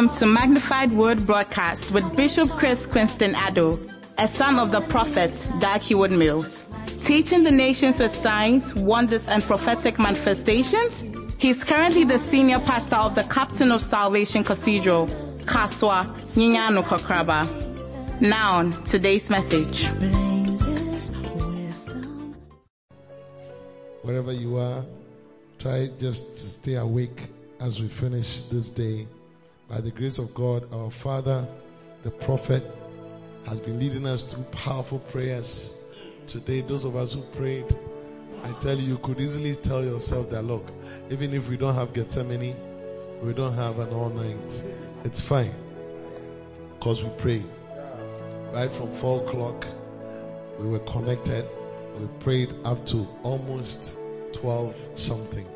Welcome to Magnified Word Broadcast with Bishop Chris Quinston Addo, a son of the prophet Heward Mills. Teaching the nations with signs, wonders, and prophetic manifestations, he's currently the senior pastor of the Captain of Salvation Cathedral, Kasoa Nyanyano Kokraba. Now, on today's message. Wherever you are, try just to stay awake as we finish this day. By the grace of God, our Father, the prophet, has been leading us through powerful prayers. Today, those of us who prayed, I tell you, you could easily tell yourself that, look, even if we don't have Gethsemane, we don't have an all night, it's fine. Because we prayed. Right from 4 o'clock, we were connected. We prayed up to almost 12 something.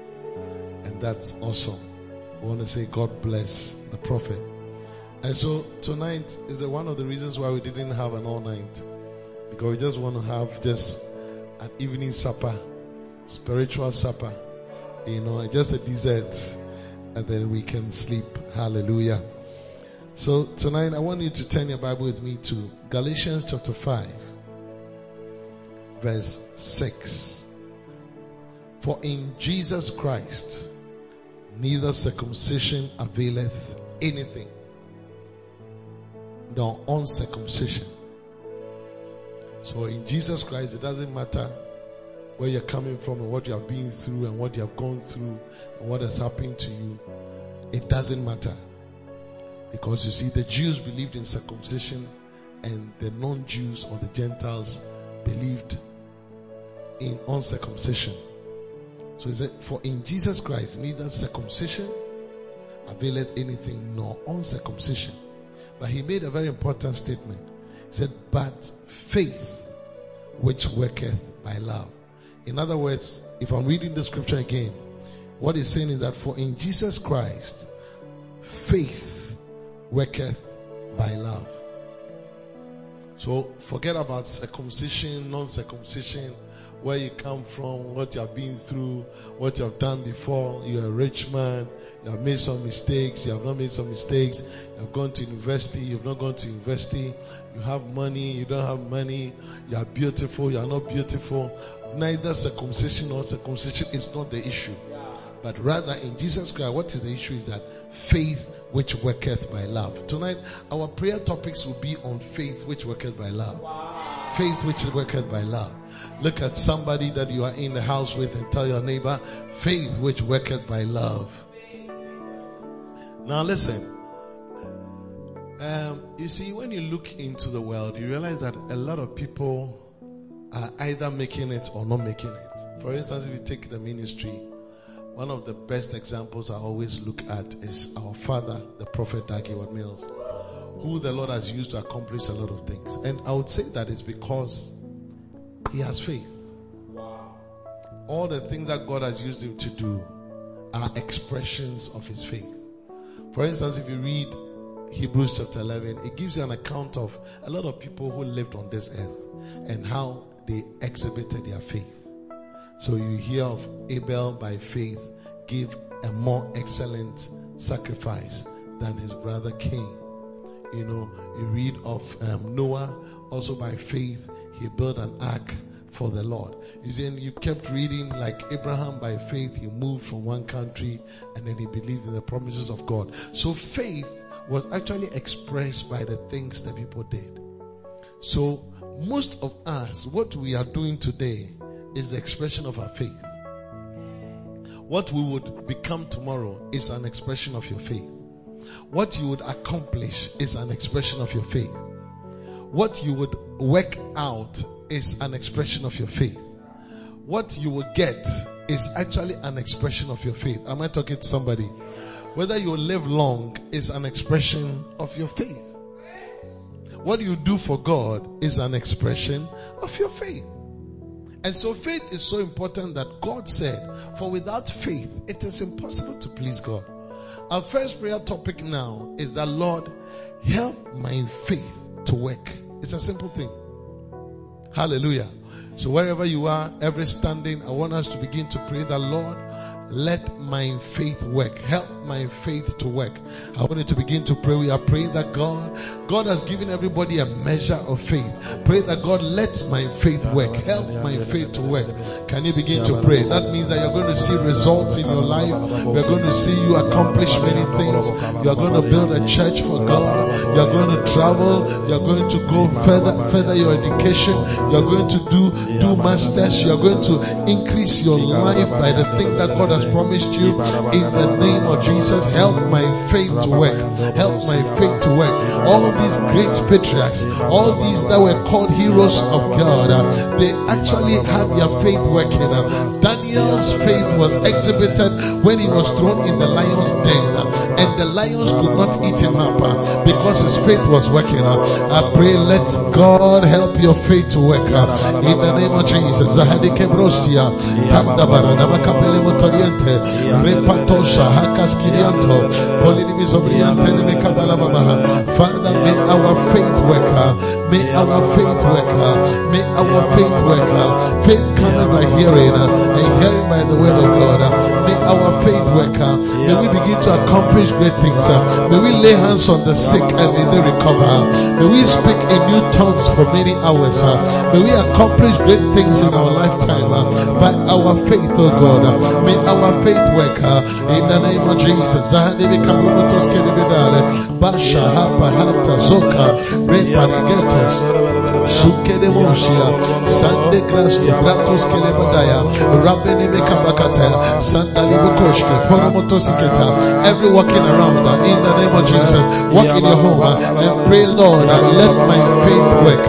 And that's awesome. We want to say God bless the prophet. And so tonight is one of the reasons why we didn't have an all night. Because we just want to have just an evening supper, spiritual supper, you know, just a dessert, and then we can sleep. Hallelujah. So tonight I want you to turn your Bible with me to Galatians chapter 5, verse 6. For in Jesus Christ neither circumcision availeth anything, nor uncircumcision. So in Jesus Christ, it doesn't matter where you're coming from and what you have been through and what you have gone through and what has happened to you. It doesn't matter. Because you see, the Jews believed in circumcision and the non-Jews or the Gentiles believed in uncircumcision. So he said, for in Jesus Christ, neither circumcision availeth anything nor uncircumcision. But he made a very important statement. He said, but faith which worketh by love. In other words, if I'm reading the scripture again, what he's saying is that for in Jesus Christ, faith worketh by love. So forget about circumcision, non-circumcision, where you come from, what you have been through, what you have done before. You're a rich man. You have made some mistakes. You have not made some mistakes. You have gone to university. You have not gone to university. You have money. You don't have money. You are beautiful. You are not beautiful. Neither circumcision nor circumcision is not the issue. But rather in Jesus Christ, what is the issue is that faith which worketh by love. Tonight, our prayer topics will be on faith which worketh by love. Faith which worketh by love. Look at somebody that you are in the house with and tell your neighbor, faith which worketh by love. Now listen. Um, you see, when you look into the world, you realize that a lot of people are either making it or not making it. For instance, if you take the ministry, one of the best examples I always look at is our father, the prophet Dag Heward Mills, who the Lord has used to accomplish a lot of things. And I would say that it's because he has faith. All the things that God has used him to do are expressions of his faith. For instance, if you read Hebrews chapter 11, it gives you an account of a lot of people who lived on this earth and how they exhibited their faith. So you hear of Abel by faith give a more excellent sacrifice than his brother Cain. You know, you read of um, Noah also by faith he built an ark for the Lord. You see, and you kept reading like Abraham by faith he moved from one country and then he believed in the promises of God. So faith was actually expressed by the things that people did. So most of us, what we are doing today is the expression of our faith. What we would become tomorrow is an expression of your faith. What you would accomplish is an expression of your faith. What you would work out is an expression of your faith. What you will get is actually an expression of your faith. Am I talking to somebody? Whether you live long is an expression of your faith. What you do for God is an expression of your faith. And so faith is so important that God said, for without faith, it is impossible to please God. Our first prayer topic now is that Lord, help my faith to work. It's a simple thing. Hallelujah. So wherever you are, every standing, I want us to begin to pray that Lord, let my faith work. Help my faith to work. I want you to begin to pray. We are praying that God, God has given everybody a measure of faith. Pray that God, let my faith work. Help my faith to work. Can you begin to pray? That means that you're going to see results in your life. We're going to see you accomplish many things. You're going to build a church for God. You're going to travel. You're going to go further, further your education. You're going to do, do masters. You're going to increase your life by the thing that God has promised you in the name of Jesus. Help my faith to work. Help my faith to work. All these great patriarchs, all these that were called heroes of God, uh, they actually had their faith working. Uh, Daniel's faith was exhibited when he was thrown in the lion's den, uh, and the lions could not eat him up because his faith was working. I pray, let God help your faith to work. in the name of Jesus. Babaha. Father, may our faith work. uh, May our faith work. uh, May our faith work. uh. Faith coming by hearing, and hearing by the word of God. Our faith work. uh, May we begin to accomplish great things. May we lay hands on the sick and may they recover. May we speak in new tongues for many hours. May we accomplish great things in our lifetime uh, by our faith, oh God. May our faith work uh, in the name of Jesus. Basha hapa hata zoka. Moshia. Sande krasto. Bratos kelebadaya. Rabene mekabakata. Sandali bukoshke. Poromotosiketa. Every walking around uh, in the name of Jesus. Walk in your home uh, and pray, Lord, uh, let my faith work.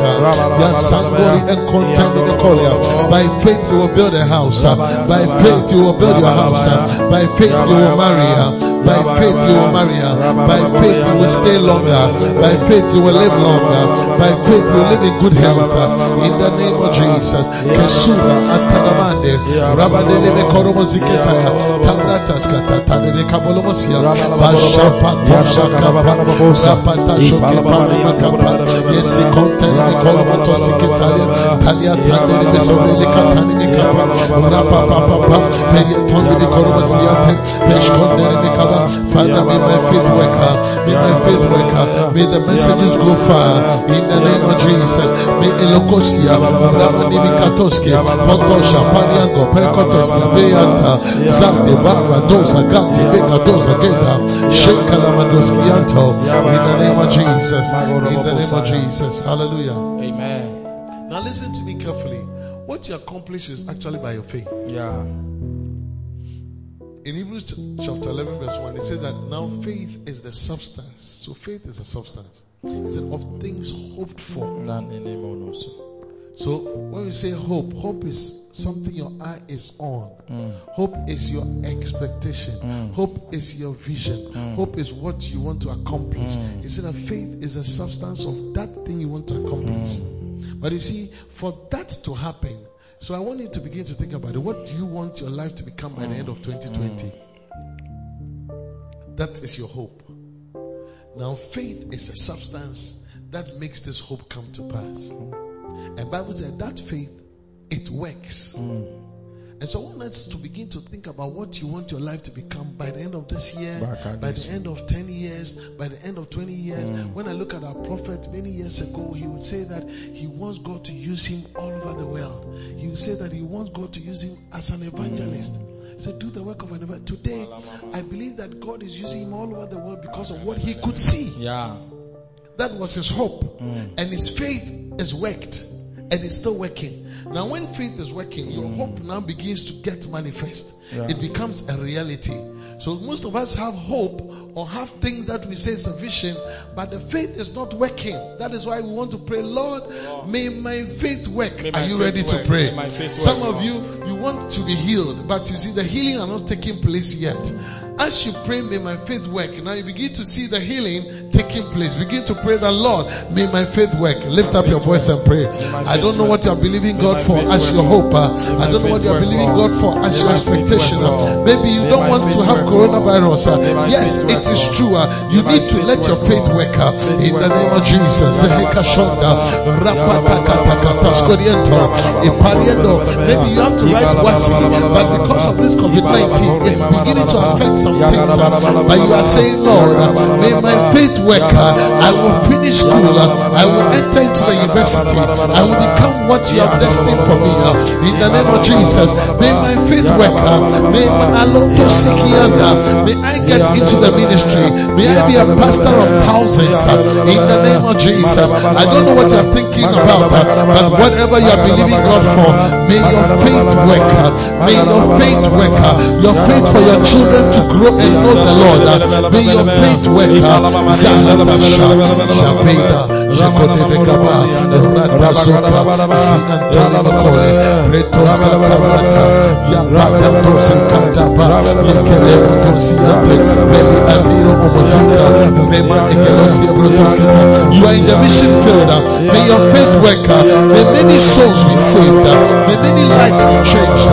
Somebody and content in the collier. By faith you will build a house. By faith you will build your house. By faith you will marry. Uh, By faith you will marry. her. By faith you will stay longer. By faith you will live longer. By faith you will live in good health. uh, In the name of Jesus. Atanamande. Me. Zapata shokepa makapa. Yesi kontene kolomotosiketalia. Talia. Father, may my faith work. uh, May my faith work. uh, May the messages go far. In the name of Jesus. May Elokosia. Ramanimi katoske. Potosha. Paniango. Perkotoska. Beata. Zande. Barra. Doza. Gati. Beka. Doza. Geta. Shekalamandoskianto. In the name of Jesus. In the name of Jesus. Hallelujah. Amen. Now listen to me carefully. What you accomplish is actually by your faith. Yeah. In Hebrews chapter 11 verse 1, it says that now faith is the substance. So faith is a substance. It said of things hoped for. None in name of no so. When we say hope, hope is something your eye is on. Mm. Hope is your expectation. Mm. Hope is your vision. Mm. Hope is what you want to accomplish. Mm. He said that faith is a substance of that thing you want to accomplish. Mm. But you see, for that to happen, so I want you to begin to think about it. What do you want your life to become by the end of 2020? That is your hope. Now, faith is a substance that makes this hope come to pass. And Bible said that faith, it works. Mm. And so I want us to begin to think about what you want your life to become by the end of this year, by the end of 10 years, by the end of 20 years. Mm. When I look at our prophet many years ago, he would say that he wants God to use him all over the world. He would say that he wants God to use him as an evangelist. He said, do the work of an evangelist. Today, I believe that God is using him all over the world because of what he could see. Yeah. That was his hope. Mm. And his faith is worked. And it's still working. Now, when faith is working, your hope now begins to get manifest. Yeah. It becomes a reality. So most of us have hope or have things that we say vision, but the faith is not working. That is why we want to pray, Lord, may my faith work. My Are you ready to pray? May my faith Some work, of you, you want to be healed, but you see the healing are not taking place yet. As you pray, may my faith work. Now you begin to see the healing taking place. Begin to pray the Lord, may my faith work. Lift up your voice and pray. I don't know what you're believing God for as your hope. I don't know what you're believing God for as your expectation. Maybe you don't want to have coronavirus. uh. Yes, it is true. You need to let your faith work in the name of Jesus. Maybe you have to write WASSCE, but because of this COVID-19, it's beginning to affect some things. But you are saying, Lord, may my faith work. I will finish school. I will enter into the university. I will become what you have destined for me. In the name of Jesus, may my faith work. May my alonto sikianda. May I get into the ministry. May I be a pastor of thousands. In the name of Jesus, I don't know what you are thinking about, but whatever you are believing God for, may your faith work. May your faith work. Your faith for your children to grow and know the Lord. May your faith work. uh, You are in the mission field. May your faith work. May many souls be saved. May many lives be changed.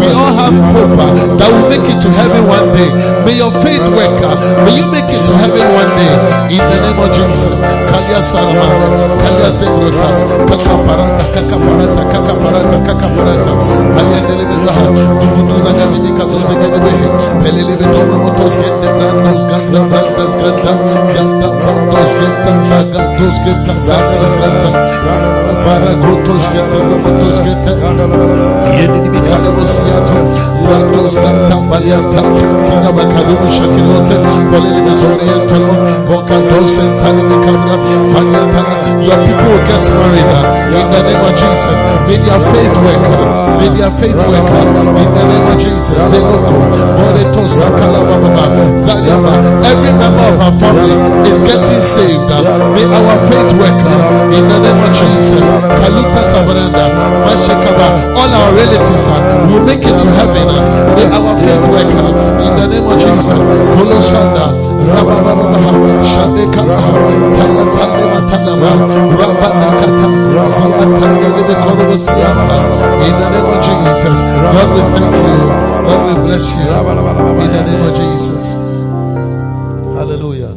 We all have hope that will make it to heaven one day. May your faith work. May you make it to heaven one day. In the name of Jesus. Kalia Zebrotas, Kakaparata, Kakaparata, Kakaparata, Kakaparata. Ganda Ganda, Ganda Ganda, Talimikabra, Faniata. Your people will get married in the name of Jesus. May their faith work. uh, May their faith work uh, in the name of Jesus. Zariaba. Every member of our family is getting saved. May our faith work uh, in the name of Jesus. All our relatives will make it to heaven. May our faith work uh, in the name of Jesus. Kolosanda, Rababa, Shadeka, Tayatale Matanama, Rabanakata, Siatanele Korobosiata. In the name of Jesus. Lord, we thank you. Lord, we bless you. In the name of Jesus. Hallelujah.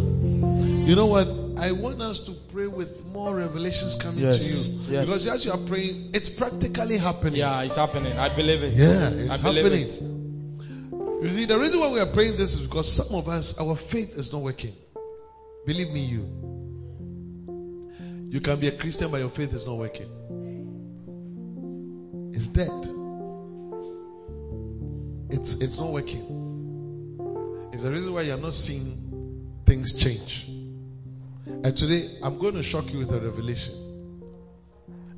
You know what? I want us to pray with more revelations coming Yes, to you. yes. Because as you are praying, it's practically happening. Yeah, it's happening. I believe it. Yeah, it's I happening. it. You see, the reason why we are praying this is because some of us, our faith is not working. Believe me, you. You can be a Christian, but your faith is not working. It's dead. It's it's not working. It's the reason why you're not seeing things change. And today, I'm going to shock you with a revelation.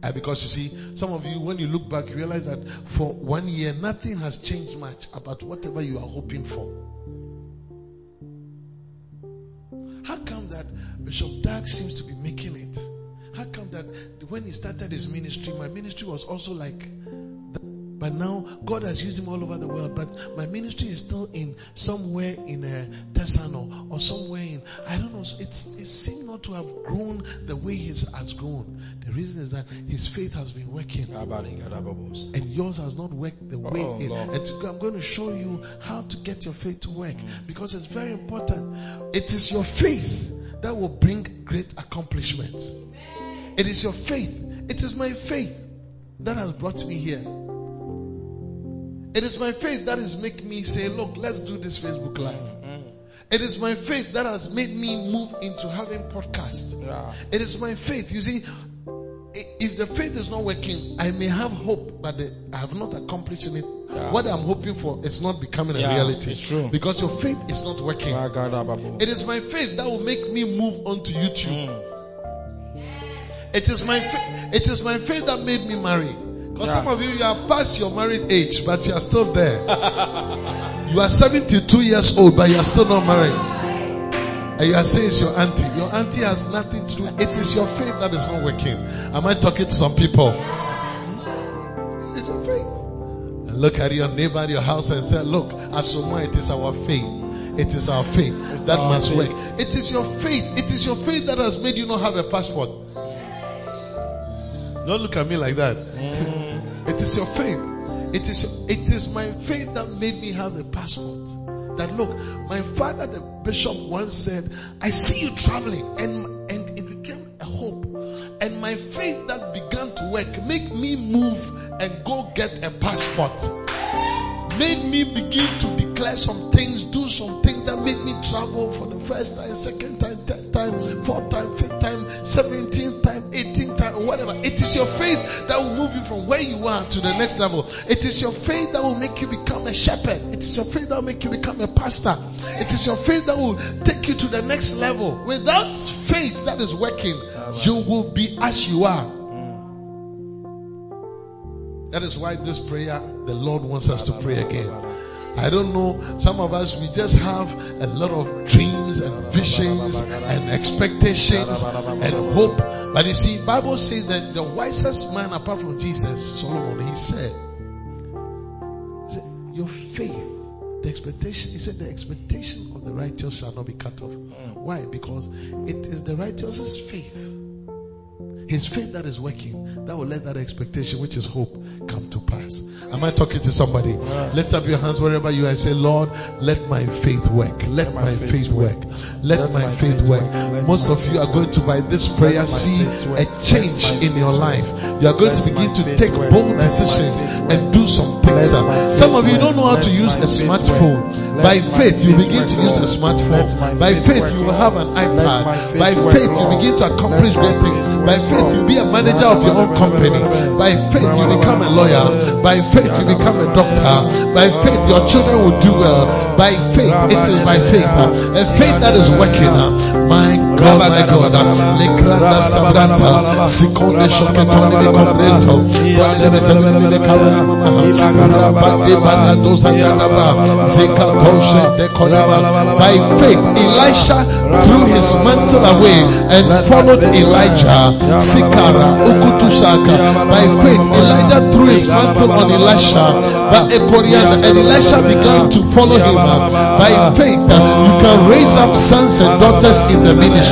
And because you see, some of you, when you look back, you realize that for one year, nothing has changed much about whatever you are hoping for. How come that Bishop Dag seems to be making when he started his ministry, my ministry was also like that? But now God has used him all over the world. But my ministry is still in somewhere in uh, Tesano or somewhere in I don't know. It's it seems not to have grown the way he has grown. The reason is that his faith has been working and yours has not worked the way Oh, it, and to, I'm going to show you how to get your faith to work because it's very important. It is your faith that will bring great accomplishments. It is your faith. It is my faith that has brought me here. It is my faith that is making me say, look, let's do this Facebook live. It is my faith that has made me move into having podcast. Yeah. It is my faith. You see, if the faith is not working, I may have hope, but I have not accomplished it. Yeah. What I'm hoping for is not becoming a reality. it's true. Because your faith is not working. It is my faith that will make me move on to YouTube. Mm. It is my faith. It is my faith that made me marry. Because Yeah. some of you, you are past your married age, but you are still there. you are 72 years old, but you are still not married. And you are saying it's your auntie. Your auntie has nothing to do. It is your faith that is not working. Am I talking to some people? It's your faith. And look at your neighbor at your house and say, Look, Asoma, it is our faith. It is our faith that our must faith. work. It is your faith. It is your faith that has made you not have a passport. Don't look at me like that. Mm. It is your faith. It is your, it is my faith that made me have a passport. That look, my father, the bishop, once said, "I see you traveling," and and it became a hope. And my faith that began to work make me move and go get a passport. Made me begin to declare some things, do some things that made me travel for the first time, second time, third time, fourth time, fifth time, seventeenth time, whatever. It is your faith that will move you from where you are to the next level. It is your faith that will make you become a shepherd. It is your faith that will make you become a pastor. It is your faith that will take you to the next level. Without faith that is working, you will be as you are. That is why this prayer, the Lord wants us to pray again. I don't know, some of us, we just have a lot of dreams and visions and expectations and hope. But you see, Bible says that the wisest man apart from Jesus, Solomon, he said, he said, your faith, the expectation, he said the expectation of the righteous shall not be cut off. Hmm. Why? Because it is the righteous's faith his faith that is working, that will let that expectation, which is hope, come to pass. Am I talking to somebody? Lift up your hands wherever you are and say, Lord, let my faith work. Let my faith work. Let my faith work. Most of you are going to, by this prayer, see a change in your life. You are going to begin to take bold decisions and do some things. Some of you don't know how to use a smartphone. By faith, you begin to use a smartphone. By faith, you will have an iPad. By faith, you begin to accomplish great things. By faith, you be a manager of your own company. By faith, you become a lawyer. By faith, you become a doctor. By faith, your children will do well. By faith, it is by faith. A faith that is working. My By faith, Elisha threw his mantle away and followed Elijah. Sikara, Ukutushaka. By faith, Elijah threw his mantle on Elisha. But Ekoriana, and Elisha began to follow him. By faith, you can raise up sons and daughters in the ministry.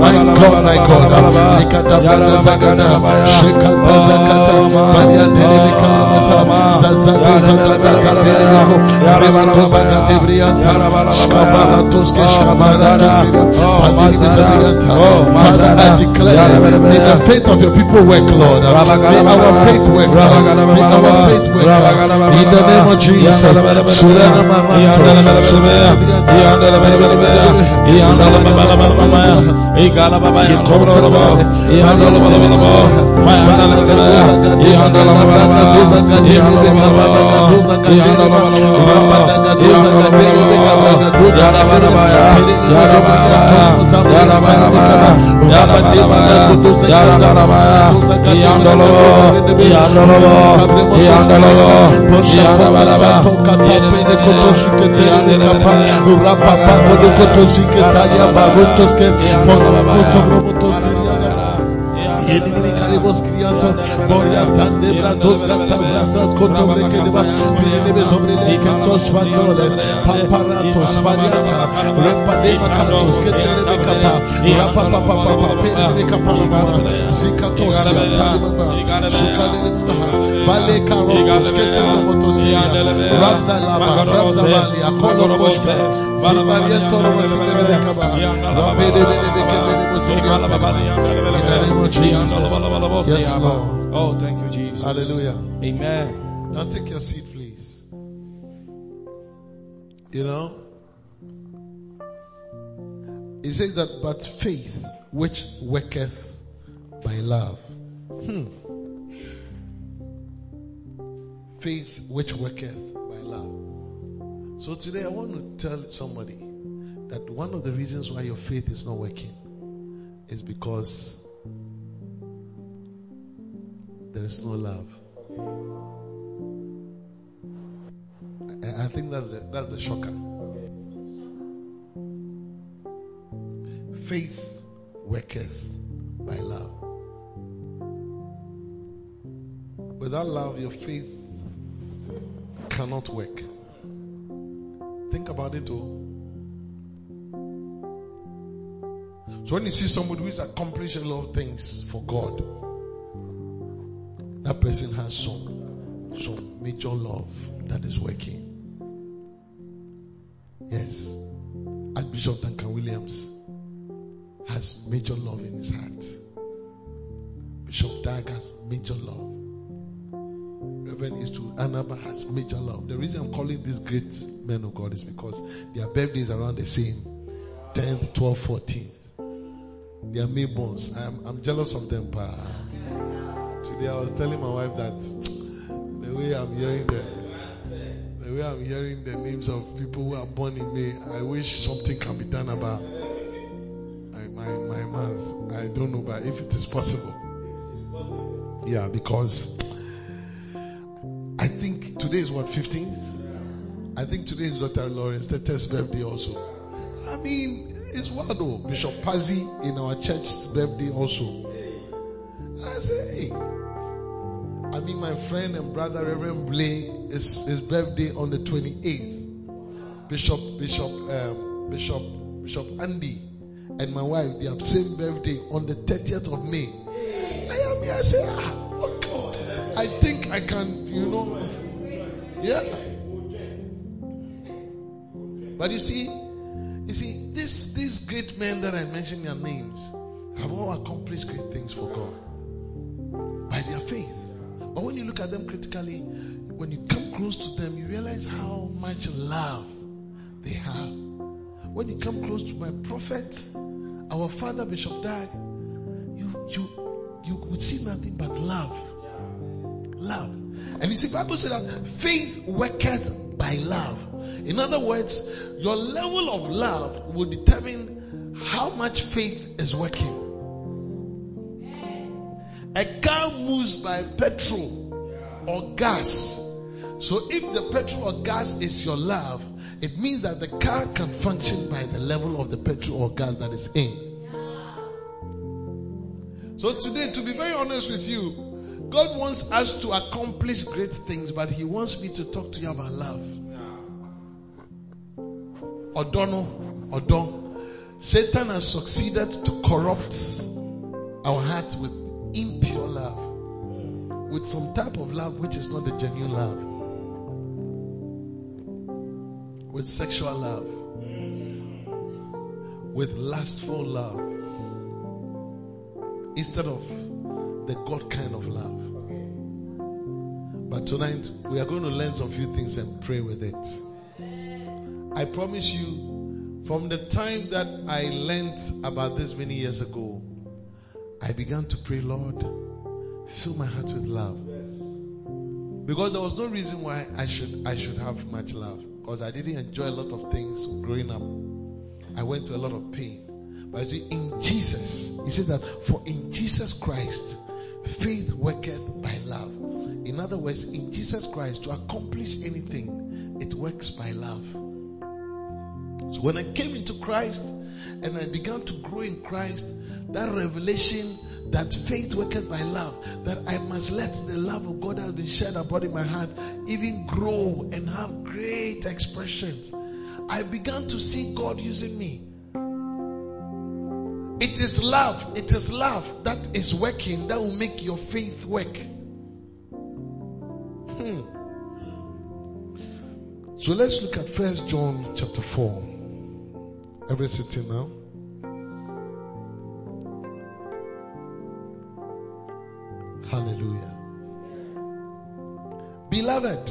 My God, my God. Likata zagada, shekata zakata, banya delebe I declare, may the faith of your people work, Lord. May our faith work, Lord. May our faith work, Lord. In the name of Jesus. Maranto. Karibos Krianto, Boria Tande Brandos Gata Brandas Koto Brekedeba, Vinebe Zobrele Kentos Vandole, Pamparatos, Pariata, Repadema Katos, Ketelebe Kapa, Rapa Papa Papa, Kapa, Zikatos, Bale Karotos, Ketelebe Motos, Rabza Lava, Rabza Bali, Akolo Koshka, Zibariento Romasilebe Kaba, Rabede Bebe Kebe Zobrianta, in the name of Jesus. Yes, Lord. Oh, thank you, Jesus. Hallelujah. Amen. Now take your seat, please. You know, it says that, but faith which worketh by love. Hmm. Faith which worketh by love. So today I want to tell somebody that one of the reasons why your faith is not working is because there is no love. I, think that's the, that's the shocker. Faith worketh by love. Without love, your faith cannot work. Think about it all. So when you see somebody who is accomplishing a lot of things for God, that person has some some major love that is working. Yes. Archbishop Duncan Williams has major love in his heart. Bishop Dag has major love. Reverend Eastwood Anaba has major love. The reason I'm calling these great men of God is because their birthdays around the same 10th, 12th, 14th. They are Mayborns. I'm, I'm jealous of them. Today I was telling my wife that the way I'm hearing the, the way I'm hearing the names of people who are born in May, I wish something can be done about my, my, my month. I don't know, but if it is possible. Yeah, because I think today is what, 15th? I think today is Dr. Lawrence Tetteh's birthday also. I mean, it's wild though. Bishop Pazzi in our church's birthday also. I say, hey. I mean, my friend and brother Reverend Blay is his birthday on the 28th. Bishop, Bishop, um, Bishop, Bishop Andy and my wife, they have same birthday on the 30th of May. I am here. I say, ah, oh God. I think I can, you know. Yeah. But you see, you see, this these great men that I mentioned their names have all accomplished great things for God by their faith. But when you look at them critically, when you come close to them, you realize how much love they have. When you come close to my prophet, our father Bishop Dag, you you you would see nothing but love. Love. And you see, Bible said that faith worketh by love. In other words, your level of love will determine how much faith is working. A car moves by petrol or gas. So if the petrol or gas is your love, it means that the car can function by the level of the petrol or gas that is in. So today, to be very honest with you, God wants us to accomplish great things, but He wants me to talk to you about love. Odono, Odon. Satan has succeeded to corrupt our hearts with impure love, with some type of love which is not the genuine love, with sexual love, with lustful love, instead of the God kind of love. But tonight we are going to learn some few things and pray with it. I promise you, from the time that I learned about this many years ago, I began to pray, Lord, fill my heart with love. Because there was no reason why I should I should have much love. Because I didn't enjoy a lot of things growing up. I went through a lot of pain. But see, in Jesus, he said that for in Jesus Christ, faith worketh by love. In other words, in Jesus Christ, to accomplish anything, it works by love. So when I came into Christ and I began to grow in Christ, that revelation that faith worketh by love, that I must let the love of God that has been shed abroad in my heart even grow and have great expressions. I began to see God using me. Is love, it is love that is working that will make your faith work. Hmm. So let's look at First John chapter 4. Every sitting now. Hallelujah. Beloved,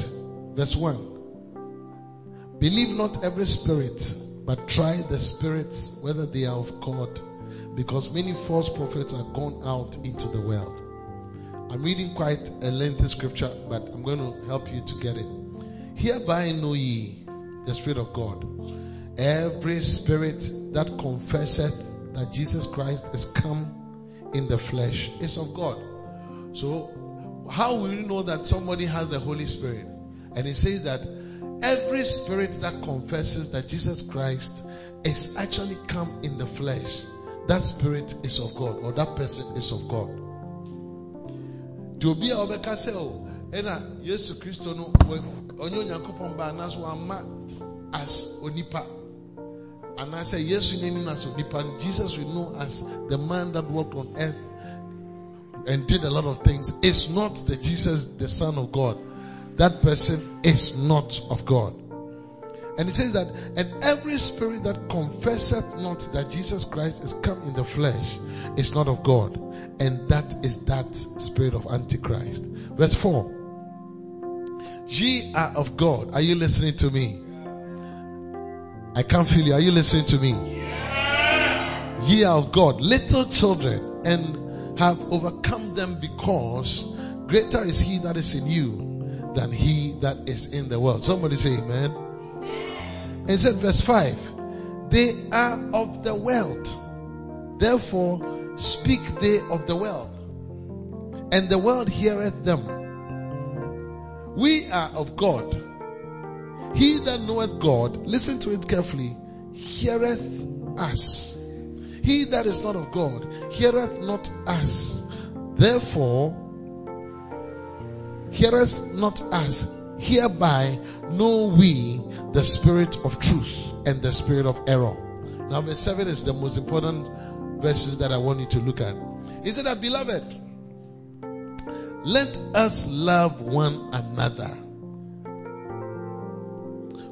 verse 1. Believe not every spirit, but try the spirits whether they are of God, because many false prophets are gone out into the world. I'm reading quite a lengthy scripture, but I'm going to help you to get it. Hereby know ye the Spirit of God. Every spirit that confesseth that Jesus Christ is come in the flesh is of God. So, how will you know that somebody has the Holy Spirit? And it says that every spirit that confesses that Jesus Christ is actually come in the flesh, that spirit is of God, or that person is of God. nti obi a ɔbɛka sɛ o ɛna yesu kristo no ɔnyɛ onyankopɔn ba anaasɛ wamma as onipa. Anaasɛ yesu n'anim as onipa. Jesus we know as the man that walked on earth and did a lot of things. Is not the jesus the son of god. That person is not of god and it says that, and every spirit that confesseth not that Jesus Christ is come in the flesh is not of God. And that is that spirit of Antichrist. Verse 4. Ye are of God. Are you listening to me? I can't feel you. Are you listening to me? Ye are of God, little children, and have overcome them because greater is he that is in you than he that is in the world. Somebody say amen. It said, verse 5 They are of the world, therefore speak they of the world, and the world heareth them. We are of God. He that knoweth God, listen to it carefully, heareth us. He that is not of God, heareth not us. Therefore, heareth not us. Hereby know we the spirit of truth and the spirit of error. Now, verse 7 is the most important verses that I want you to look at. He said that, beloved, let us love one another.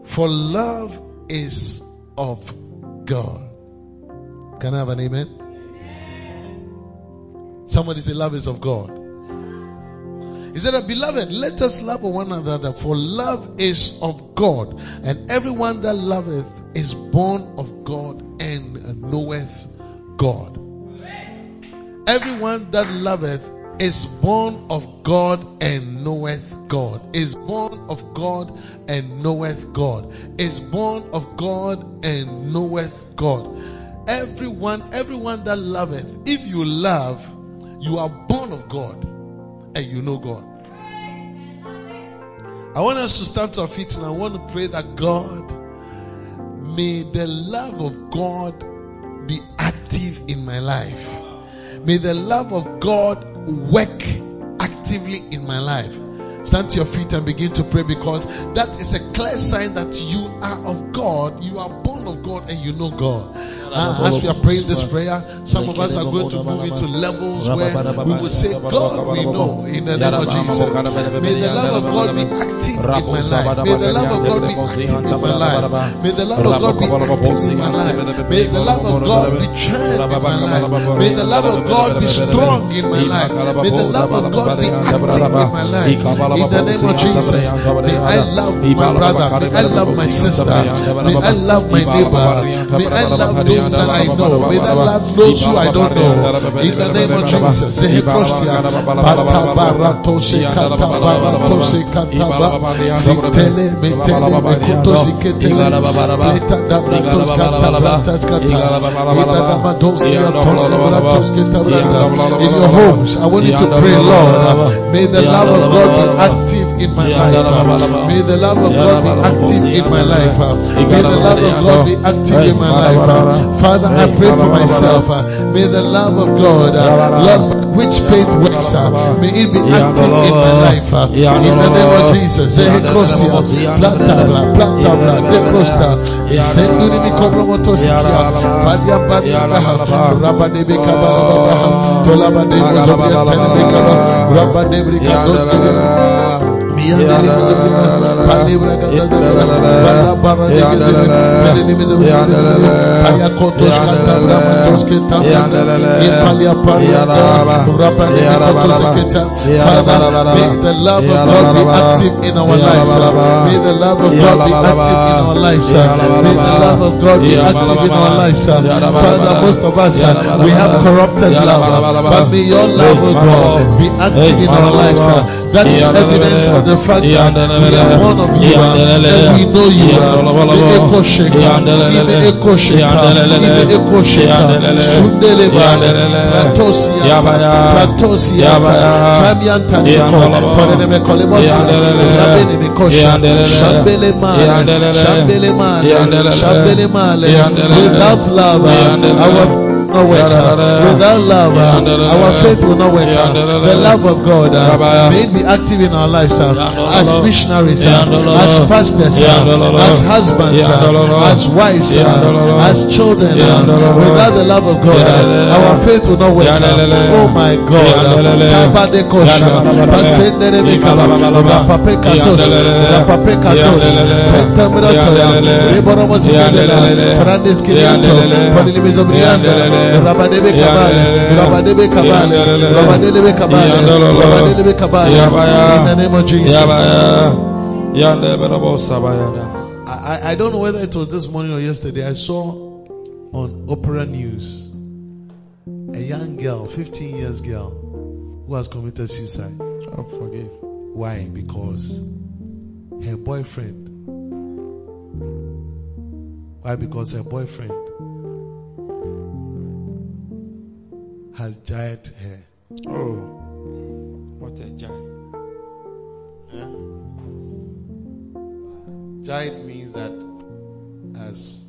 For love is of God. Can I have an amen? Somebody say, Love is of God. He said, Beloved, let us love one another, for love is of God, and everyone that loveth is born of God and knoweth God. Everyone that loveth is born of God and knoweth God. Is born of God and knoweth God. Is born of God and knoweth God. Everyone, everyone that loveth, if you love, you are born of God and you know God. I want us to stand to our feet and I want to pray that God, may the love of God be active in my life. May the love of God work actively in my life. Stand to your feet and begin to pray because that is a clear sign that you are of God. You are born of God and you know God. Ah, as we are praying this prayer, some of us are going to move into levels where we will say, God, we know in the name of Jesus. May the love of God be active in my life. May the love of God be active in my life. May the love of God be active in my life. May the love of God be churned in my life. May the love of God be strong in my life. May the love of God be active in my life. In the name of Jesus, may I love my brother. May I love my sister. May I love my neighbor. May I love those that I know. May I love those who I don't know. In the name of Jesus. In your homes, I want you to pray, Lord, may the love of God be active in my life. May the love of God be active in my life. May the love of God be active in my life. Father, I pray for myself. May the love of God, Lord, which faith works, may it be active in my life. In the name of Jesus. Zehekrosia, Platabla, Platabla, Deprosta, Senduni Mikobro Motosikia, Badia Badia Rabadebe Kabala, Tolaba Rabadebri Kados. Father, may the love of God be active in our lives. May the love of God be active in our lives. May the love of God be active in our lives. Father, most of us, we have corrupted love, but may your love God be active in our lives. That is evidence of the fact that we are one of you and we know you. Be echo shaker, ibe echo shaker, ibe echo shaker, sundele bale, pratosiata, pratosiata, chamianta niko, ponene me kolebosa, rabene me kosha, shambele male, shambele male, shambele male. Without love, uh, our not work. uh, Without love, uh, our faith will not work. out. The love of God, uh, may it be active in our lives uh, as missionaries, as pastors, as husbands, as wives, as children. Without the love of God, our faith will not work. out. Oh my God. Fernandes Rabadebe Kabale, Rabadebe Kabale, Rabadebe Kabale, Rabadebe Kabale, in the name of Jesus. Yanda berabo sabayada. I, I- I don't know whether it was this morning or yesterday. I saw on Opera News a young girl, 15 years girl, who has committed suicide. Oh, forgive. Why? Because her boyfriend. Why? Because her boyfriend has giant hair. Oh, what a giant. Giant means that has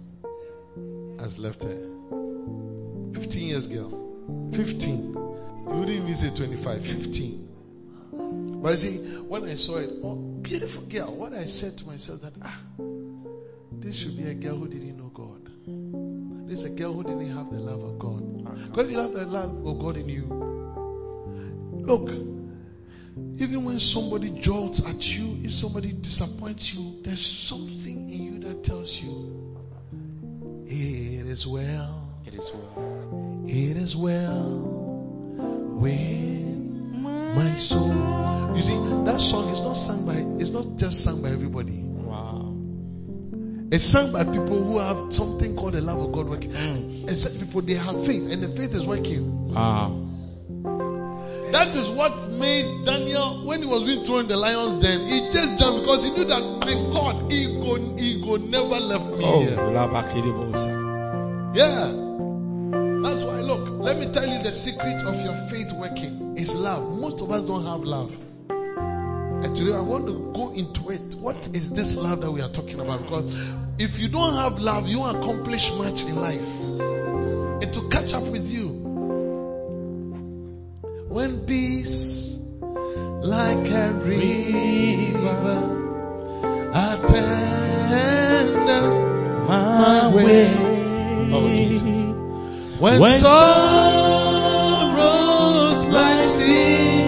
has left her. 15 years girl. 15. You wouldn't even say 25. 15. But you see, when I saw it, oh, beautiful girl, what I said to myself that ah, this should be a girl who didn't know God. This is a girl who didn't have the love of God. Because if you have the love of God in you, look, even when somebody jolts at you, if somebody disappoints you, there's something in you that tells you, it is well, It is well. it is well with my soul. You see, that song is not sung by, it's not just sung by everybody. It's sung by people who have something called the love of God working. Mm. And some people, they have faith, and the faith is working. Wow. That is what made Daniel, when he was being thrown in the lion's den, he just jumped because he knew that my God, ego, go, he go never left me Oh, here. Yeah. That's why, look, let me tell you the secret of your faith working is love. Most of us don't have love. And today I want to go into it. What is this love that we are talking about? Because if you don't have love, you won't accomplish much in life. And to catch up with you. When peace like a river attend my way. Oh, Jesus. When, When sorrows like sea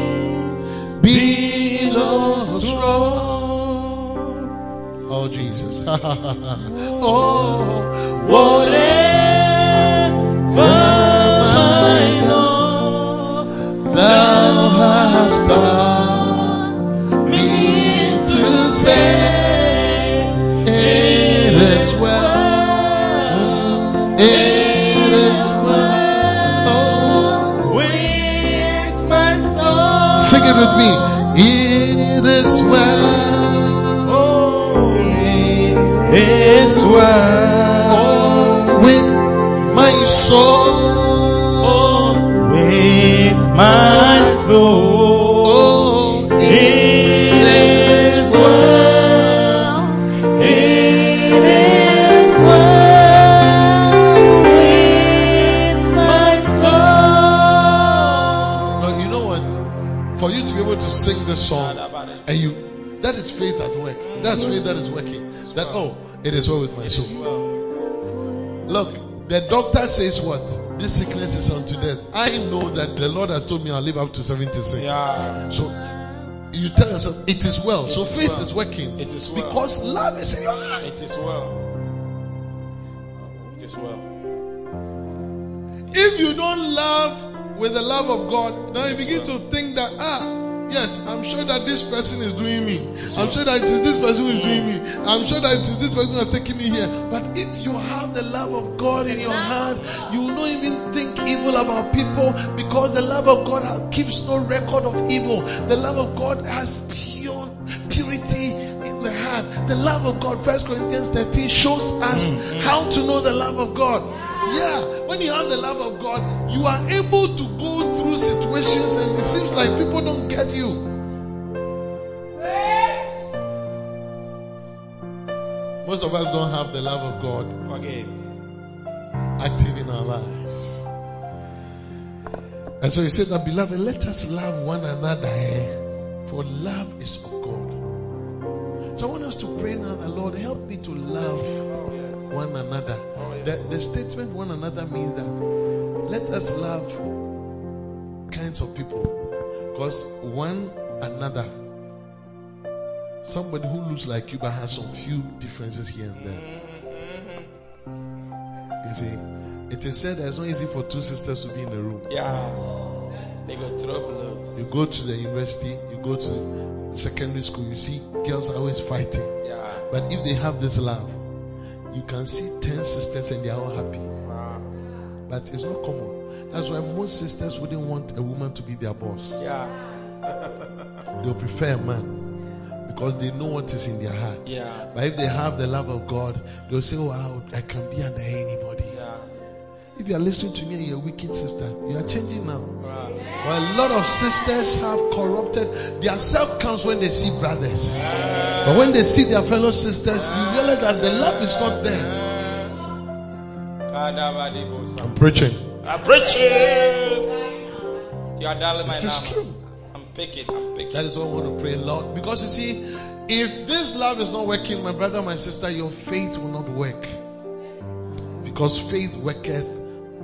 billows roll. Oh, Jesus. oh, whatever I know, thou hast taught me to say, it is well. It is well with my soul. Sing it with me. It's well oh, with my soul. with my soul. Oh, It is well. It is? For you to be able to sing this song, and you, that is faith at work. That's faith that is working. That oh, it is well with my soul. Look, the doctor says what? This sickness is unto death. I know that the Lord has told me I'll live up to 76. Yeah. So you tell yourself it is well. So faith well. is working. It is well. Because love is in your heart. It is well. It is well. If you don't love with the love of God, now you begin to think that ah. Yes, I'm sure that this person is doing me. I'm sure that it is this person who is doing me. I'm sure that it is this person who has taken me here. But if you have the love of God in your heart, you will not even think evil about people because the love of God keeps no record of evil. The love of God has pure purity in the heart. The love of God, First Corinthians 13 shows us mm. how to know the love of God. Yeah, when you have the love of God, you are able to go through situations and it seems like people don't get you. Most of us don't have the love of God Forgive. active in our lives. And so he said that, beloved, let us love one another, eh? for love is of God. So I want us to pray now that Lord help me to love. One another. Oh, The, yes. the statement one another means that let us love kinds of people. Because one another, somebody who looks like you but has some few differences here and there. You see, it is said that it's not easy for two sisters to be in a room. Yeah. They go throw blows. You go to the university, you go to secondary school, you see girls are always fighting. Yeah. But if they have this love, you can see 10 sisters and they are all happy. Wow. But it's not common. That's why most sisters wouldn't want a woman to be their boss. Yeah. They'll prefer a man because they know what is in their heart. Yeah. But if they have the love of God, they'll say, Wow, I can be under anybody. Yeah. If you are listening to me and you're a wicked sister, you are changing now. Wow. Well, a lot of sisters have corrupted their self counts when they see brothers. But when they see their fellow sisters, you realize that the love is not there. I'm preaching. I'm preaching. You are dialing my It is number. true. I'm picking. I'm picking. That is what I want to pray, Lord. Because you see, if this love is not working, my brother, my sister, your faith will not work. Because faith worketh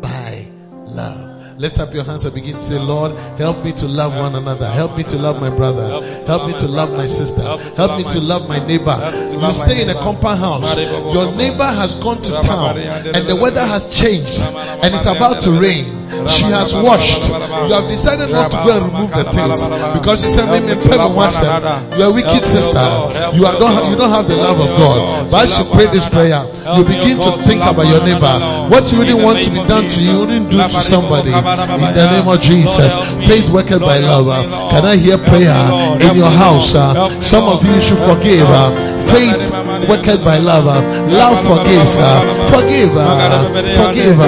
by love. Lift up your hands and begin to say, Lord, help me to love one another. Help me to love my brother. Help me to love my sister. Help me to love my neighbor. You stay in a compound house. Your neighbor has gone to town and the weather has changed and it's about to rain. She has washed. You have decided not to go and remove the things because you said, "Maybe you are a wicked sister. You are don't you don't have the love of God." But as you pray this prayer, you begin to think about your neighbor. What you wouldn't want to be done to you, you wouldn't do to somebody. In the name of Jesus, faith worked by love. Can I hear prayer in your house? Some of you should forgive. Faith worked by love. Love forgives. Forgive. Forgive.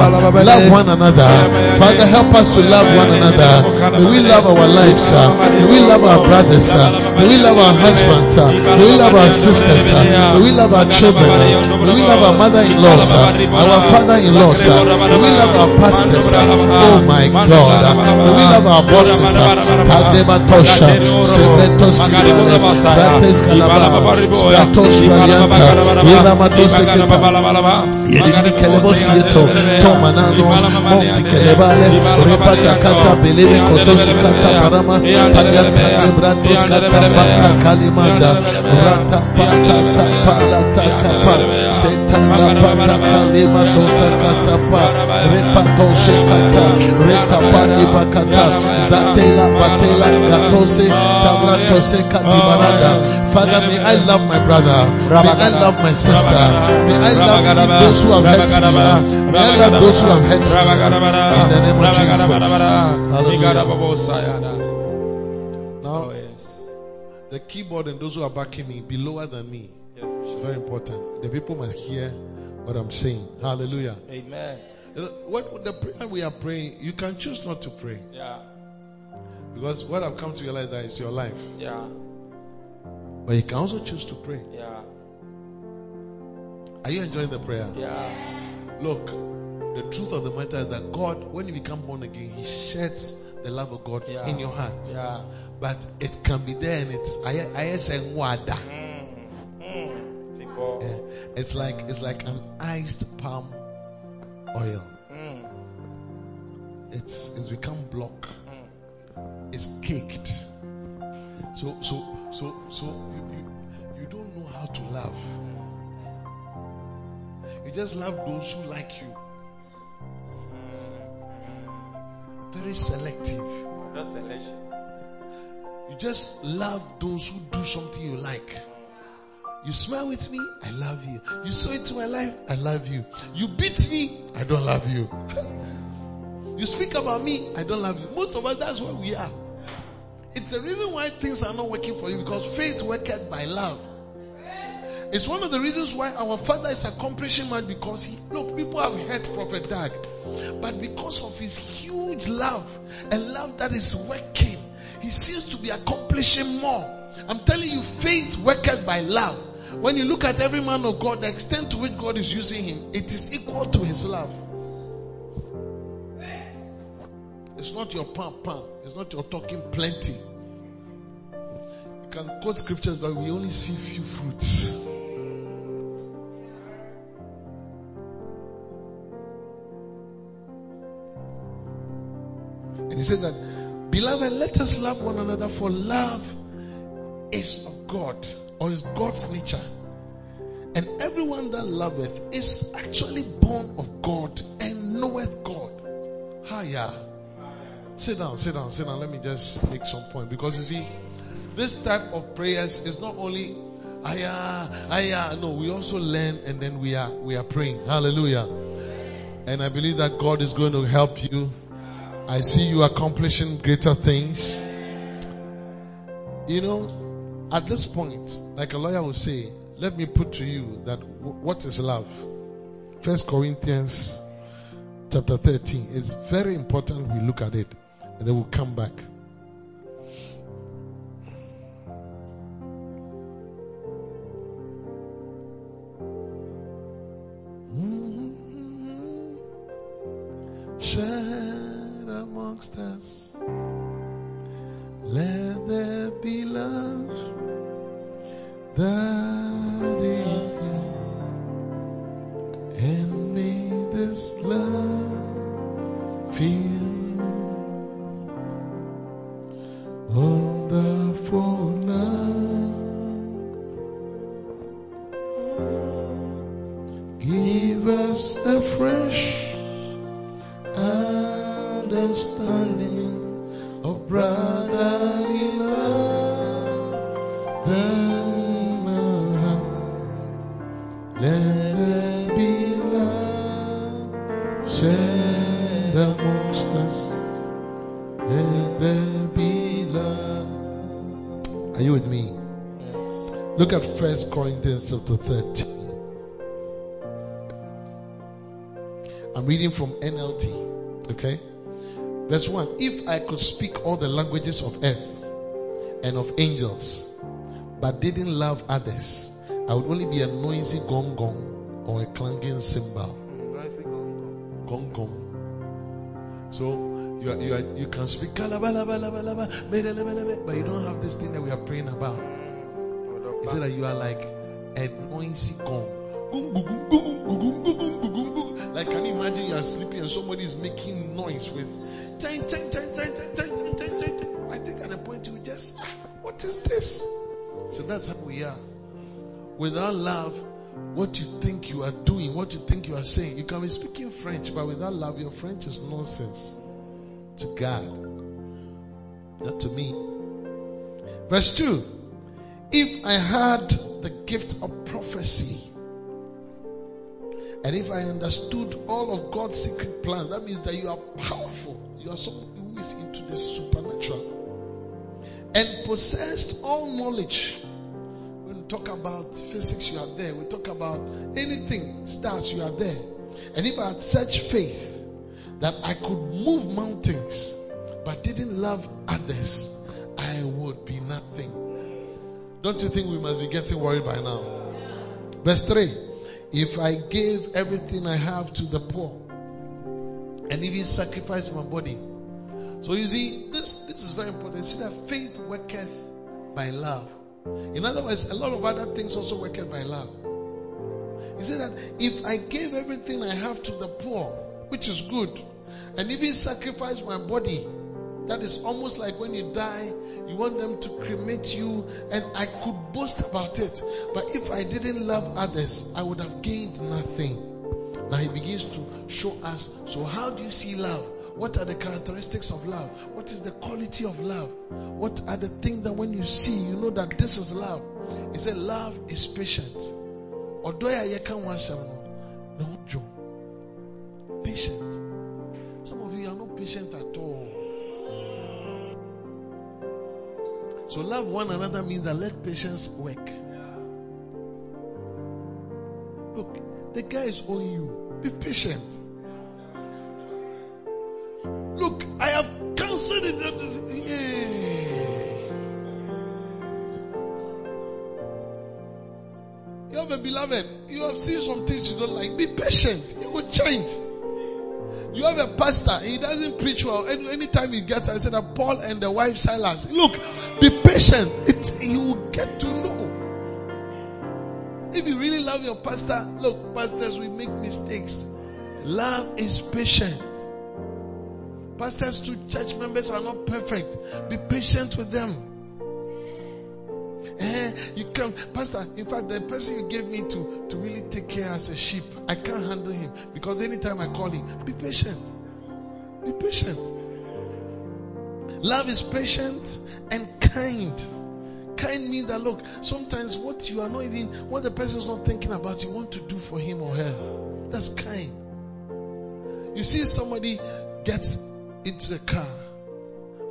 Love one another. Father, help us to love one another. May we love our lives. uh, May we love our brothers. uh, May we love our husbands. uh, May we love our sisters. uh, May we love our children. uh, May we love our mother-in-laws. uh, Our father-in-laws. uh, May we love our pastors. uh, Oh my God. uh, May we love our bosses. uh, Tadeba Tosha. Sebetos Kibale. Brates Kalaba. Spratos Varianta. Iramatos Eketa. Yedini kelebo tomanano monti kelebale repata kata belebe kotosi kata parama payata nebratos kata bata kalimanda rata pata ta palata kapa setanda pata kalima tosa kata pa repato shekata reta pandi bakata zatela batela gatose tabratose katibarada Father may I love my brother. May I love my sister. May I love those who have hurt me. May I love those who have hurt me. In the name of Jesus. Hallelujah. Now the keyboard and those who are backing me be lower than me. Yes, it's very important. The people must hear what I'm saying. Hallelujah. Amen. What the prayer we are praying you can choose not to pray. Yeah. because what I've come to realize that is your life. Yeah. But you can also choose to pray Yeah. are you enjoying the prayer Yeah. Look, the truth of the matter is that God, when you become born again, He sheds the love of God Yeah. in your heart. Yeah. But it can be there and it's I I say wada. Mm. Mm. It's like it's like an iced palm oil. Mm. It's it's become block. Mm. It's caked. So so so so you, you you don't know how to love. You just love those who like you. Very selective. Just election. You just love those who do something you like. You smile with me, I love you. You sow into my life, I love you. You beat me, I don't love you. you speak about me, I don't love you. Most of us, that's where we are. It's the reason why things are not working for you because faith worketh by love. It's one of the reasons why our father is accomplishing much because he look, people have hurt Prophet Dag, but because of his huge love a love that is working, he seems to be accomplishing more. I'm telling you, faith worketh by love. When you look at every man of God, the extent to which God is using him, it is equal to his love. It's not your pam pam. It's not your talking plenty. You can quote scriptures, but we only see few fruits. And he said that, Beloved, let us love one another, for love is of God, or is God's nature. And everyone that loveth is actually born of God and knoweth God. Hiya. Sit down, sit down, sit down. Let me just make some point. Because you see, this type of prayers is not only aya, aya. No, we also learn and then we are we are praying. Hallelujah. And I believe that God is going to help you. I see you accomplishing greater things. You know, at this point, like a lawyer will say, let me put to you that what is love? First Corinthians chapter 13. It's very important we look at it and then we'll come back. Mm-hmm. Shed amongst us, let there be love that is here, and may this love feel fresh understanding of brotherly love. Then uh, let there be love shed amongst us. Let there be love. Are you with me? Yes. Look at First Corinthians chapter 13. I'm reading from NLT. Okay? Verse 1. If I could speak all the languages of earth and of angels, but didn't love others, I would only be a noisy gong gong or a clanging cymbal. Gong gong. So you are, you are, you can speak but you don't have this thing that we are praying about. He said that you are like a noisy gong. Like, can you imagine you are sleeping and somebody is making noise with. I think at a point you just, ah, what is this? So that's how we are. Without love, what you think you are doing, what you think you are saying, you can be speaking French, but without love, your French is nonsense to God, not to me. Verse 2 If I had the gift of prophecy, and if I understood all of God's secret plans, that means that you are powerful. You are someone who is into the supernatural. And possessed all knowledge. When we talk about physics, you are there. We talk about anything, stars, you are there. And if I had such faith that I could move mountains, but didn't love others, I would be nothing. Don't you think we must be getting worried by now? Verse 3 If I gave everything I have to the poor and even sacrifice my body. So you see, this, this is very important. See that faith worketh by love. In other words, a lot of other things also worketh by love. He said that if I gave everything I have to the poor, which is good, and even sacrifice my body, that is almost like when you die, you want them to cremate you, and I could boast about it. But if I didn't love others, I would have gained nothing. Now he begins to show us so, how do you see love? What are the characteristics of love? What is the quality of love? What are the things that when you see, you know that this is love? He said, Love is patient. Patient. Some of you are not patient at all. So love one another means that let patience work. Look, the guy is on you. Be patient. Look, I have cancelled it. Yeah. You have a beloved. You have seen some things you don't like. Be patient. It will change. You have a pastor, he doesn't preach well. Any, anytime he gets, I said that Paul and the wife Silas. Look, be patient. It, you will get to know. If you really love your pastor, look, pastors, we make mistakes. Love is patient. Pastors to church members are not perfect. Be patient with them. Eh, you come, Pastor. In fact, the person you gave me to to really take care as a sheep, I can't handle him because anytime I call him, be patient. Be patient. Love is patient and kind. Kind means that look, sometimes what you are not even, what the person is not thinking about, you want to do for him or her. That's kind. You see somebody gets into a car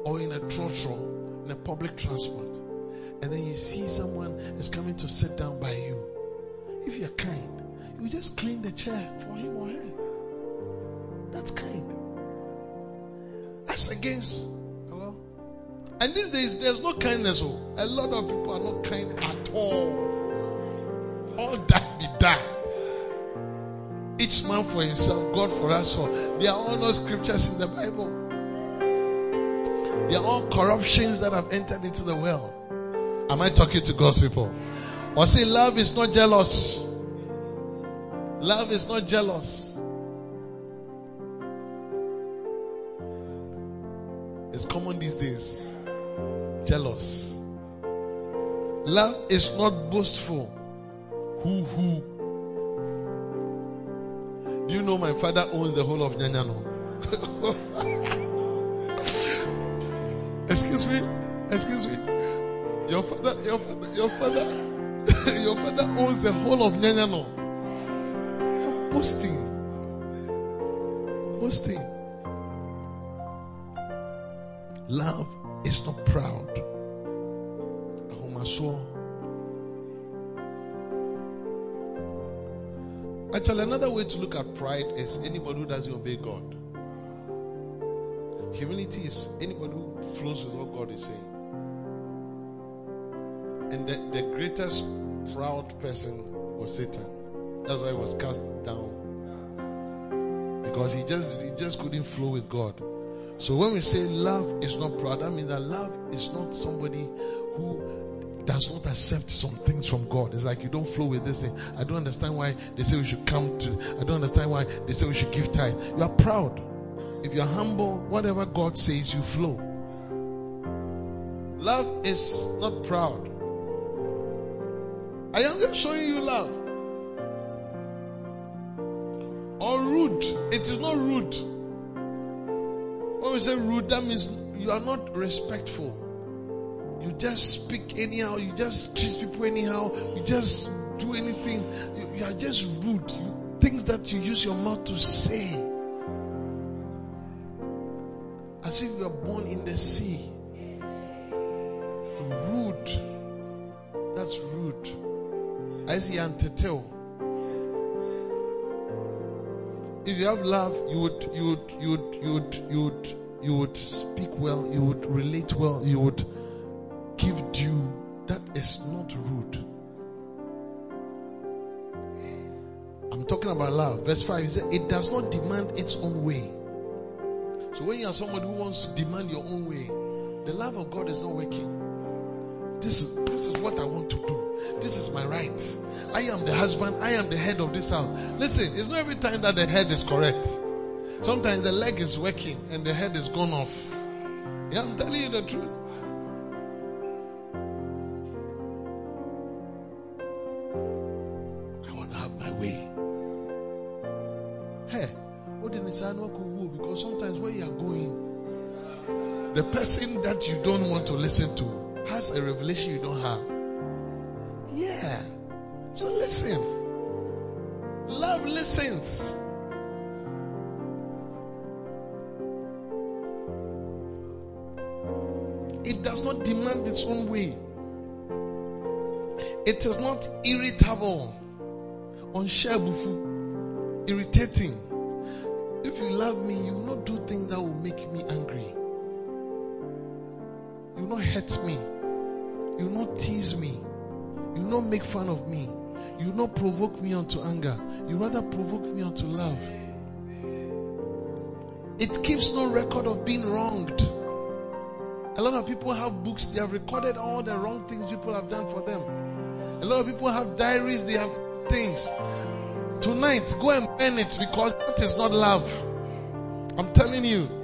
or in a trotro, in a public transport, and then you see someone is coming to sit down by you. If you're kind, you just clean the chair for him or her. That's kind. As against, well, and these days there's no kindness. Oh, a lot of people are not kind at all. All that be done. Each man for himself, God for us. all. they are all no scriptures in the Bible. They are all corruptions that have entered into the world. Am I talking to God's people? Or say love is not jealous. Love is not jealous. It's common these days. Jealous. Love is not boastful. Who who? Do you know my father owns the whole of Nyanyano? Excuse me. Excuse me. Your father, your father, your father, your father owns the whole of Nyanyano. You're boasting. Boasting. Love is not proud. Actually, another way to look at pride is anybody who doesn't obey God. Humility is anybody who flows with what God is saying. And the, the greatest proud person was Satan. That's why he was cast down. Because he just he just couldn't flow with God. So when we say love is not proud, that means that love is not somebody who does not accept some things from God. It's like you don't flow with this thing. I don't understand why they say we should come to I don't understand why they say we should give tithe. You are proud. If you are humble, whatever God says, you flow. Love is not proud. I am just showing you love. Or rude. It is not rude. When we say rude, that means you are not respectful. You just speak anyhow. You just treat people anyhow. You just do anything. You, you are just rude. You, things that you use your mouth to say. As if you are born in the sea. Rude. That's rude. I see antetel. If you have love, you would, you would, you would, you would, you would, you would speak well. You would relate well. You would give due. That is not rude. I'm talking about love. Verse 5 is that it does not demand its own way. So when you are somebody who wants to demand your own way, the love of God is not working. This is this is what I want to do. This is my right. I am the husband. I am the head of this house. Listen, it's not every time that the head is correct. Sometimes the leg is working and the head is gone off. Yeah, I'm telling you the truth. I want to have my way. Hey, what did say? No, because sometimes where you are going, the person that you don't want to listen to has a revelation you don't have. Yeah. So listen. Love listens. It does not demand its own way. It is not irritable, unsharebufu, irritating. If you love me, you will not do things that will make me angry. You will not hurt me. You not tease me. You not make fun of me. You not provoke me unto anger. You rather provoke me unto love. It keeps no record of being wronged. A lot of people have books, they have recorded all the wrong things people have done for them. A lot of people have diaries, they have things. Tonight, go and burn it because that is not love. I'm telling you.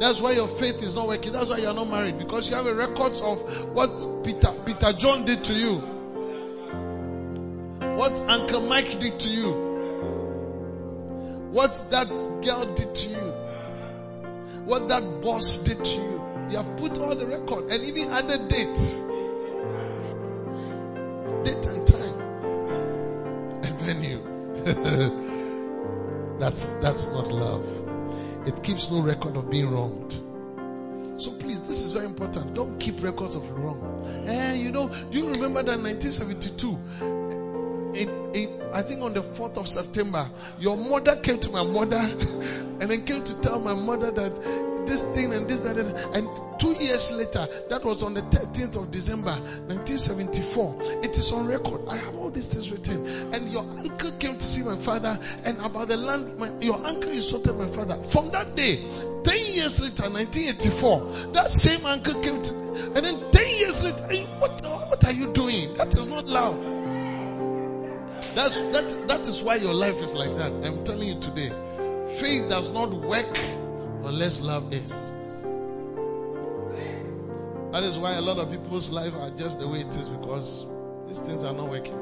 That's why your faith is not working. That's why you are not married because you have a record of what Peter, Peter John did to you. What Uncle Mike did to you. What that girl did to you. What that boss did to you. You have put all the record and even added dates. Date date and time. And venue. that's, that's not love. It keeps no record of being wronged. So please, this is very important. Don't keep records of wrong. Eh, you know, do you remember that 1972? In, in, I think on the 4th of September, your mother came to my mother and then came to tell my mother that this thing and this, that, that. And two years later, that was on the 13th of December, 1974. It is on record. I have all these things written. And your uncle came to see my father and about the land, my, your uncle insulted my father. From that day, 10 years later, 1984, that same uncle came to me. And then 10 years later, what, what are you doing? That is not love. That's, that, that is why your life is like that. I'm telling you today. Faith does not work unless love is. That is why a lot of people's life are just the way it is because these things are not working.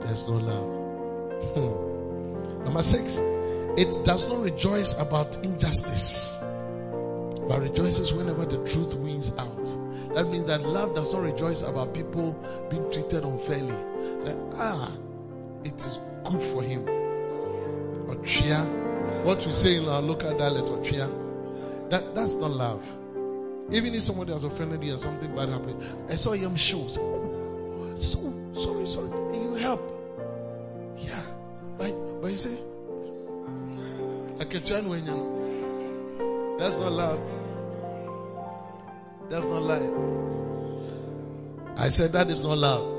There's no love. Number six, it does not rejoice about injustice, but rejoices whenever the truth wins out. That means that love does not rejoice about people being treated unfairly. Say, ah, it is good for him. Or cheer. What we say in our local dialect or cheer. That, that's not love. Even if somebody has offended you or something bad happened, I saw him shows. Oh, so sorry, sorry. And you help. Yeah. But, but you say. That's not love. That's not life. I said that is not love.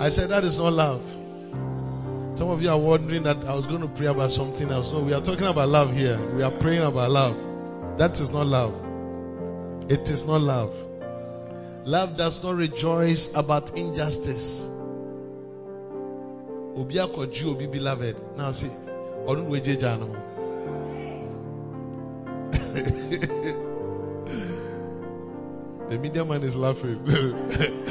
I said that is not love. Some of you are wondering that I was going to pray about something else. No, we are talking about love here. We are praying about love. That is not love. It is not love. Love does not rejoice about injustice. Obi akoju obi beloved. Now see, weje jano. The media man is laughing.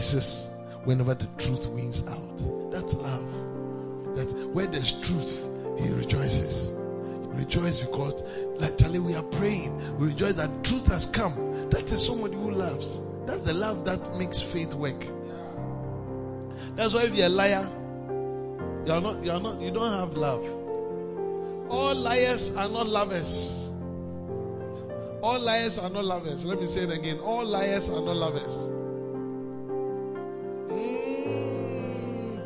rejoices whenever the truth wins out. That's love. That where there's truth, he rejoices. Rejoice because, like Charlie, we are praying. We rejoice that truth has come. That is somebody who loves. That's the love that makes faith work. That's why if you're a liar, you are not, you are not, you don't have love. All liars are not lovers. All liars are not lovers. Let me say it again. All liars are not lovers.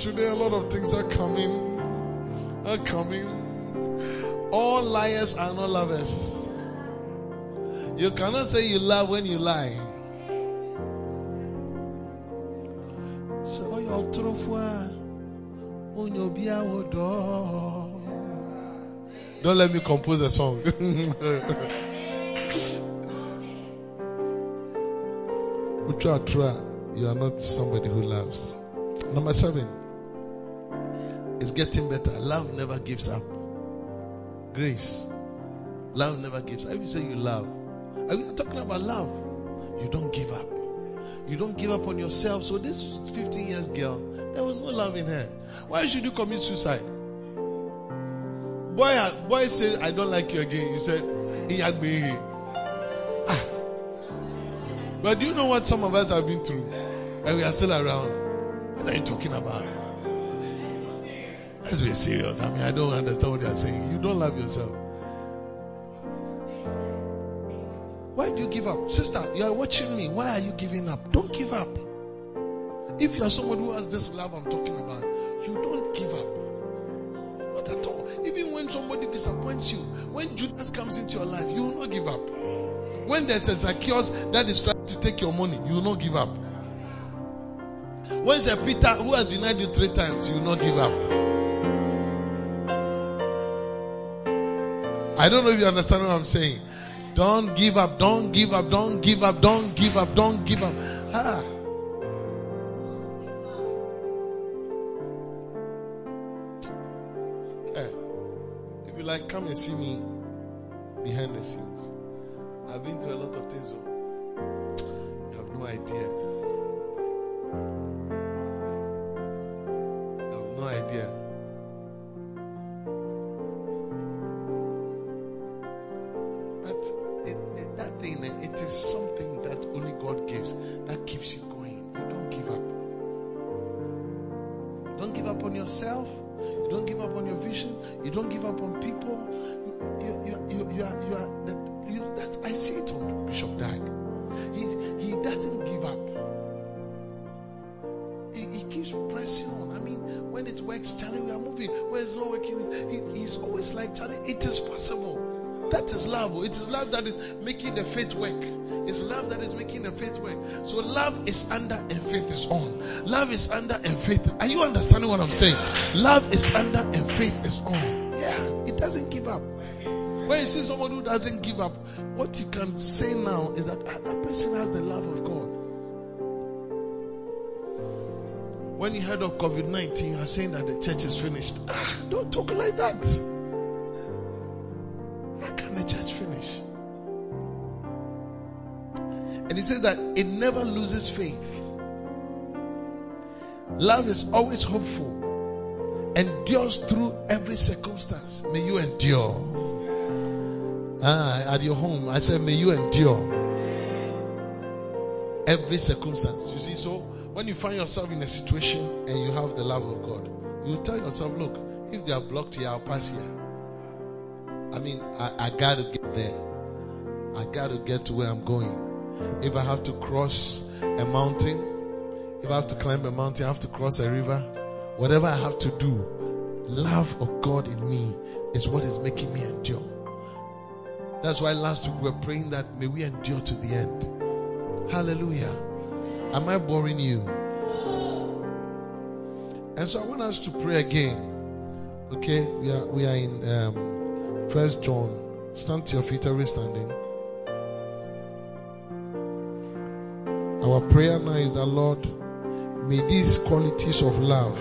Today a lot of things are coming. Are coming. All liars are not lovers. You cannot say you love when you lie. So oh, you're oh, Don't let me compose a song. You are not somebody who loves. Number seven is getting better. Love never gives up. Grace. Love never gives up. If you say you love, are we talking about love? You don't give up. You don't give up on yourself. So this 15 years girl, there was no love in her. Why should you commit suicide? Boy, boy said, I don't like you again. You said. Ah. But do you know what some of us have been through? And we are still around. What are you talking about? Let's be serious. I mean, I don't understand what you're saying. You don't love yourself. Why do you give up? Sister, you are watching me. Why are you giving up? Don't give up. If you are someone who has this love I'm talking about, you don't give up. Not at all. Even when somebody disappoints you, when Judas comes into your life, you will not give up. When there's a Zacchaeus that is trying to take your money, you will not give up. When it's a Peter who has denied you three times, you will not give up. I don't know if you understand what I'm saying. Don't give up, don't give up, don't give up, don't give up, don't give up. Ah. Hey, if you like, come and see me behind the scenes. I've been through a lot of things. You have no idea. You have no idea. Work. It's love that is making the faith work. So love is under and faith is on. Love is under and faith. Are you understanding what I'm saying? Love is under and faith is on. Yeah, it doesn't give up. When you see someone who doesn't give up, what you can say now is that ah, that person has the love of God. When you heard of COVID 19, you are saying that the church is finished. Ah, don't talk like that. And he says that it never loses faith. Love is always hopeful, endures through every circumstance. May you endure. Ah, at your home, I said, may you endure every circumstance. You see, so when you find yourself in a situation and you have the love of God, you tell yourself, look, if they are blocked here, I'll pass here. I mean, I, I got to get there. I got to get to where I'm going. If I have to cross a mountain, if I have to climb a mountain, I have to cross a river, whatever I have to do, love of God in me is what is making me endure. That's why last week we were praying that may we endure to the end. Hallelujah. Am I boring you? And so I want us to pray again. Okay, we are we are in um, First John. Stand to your feet, every standing. Our prayer now is that Lord, may these qualities of love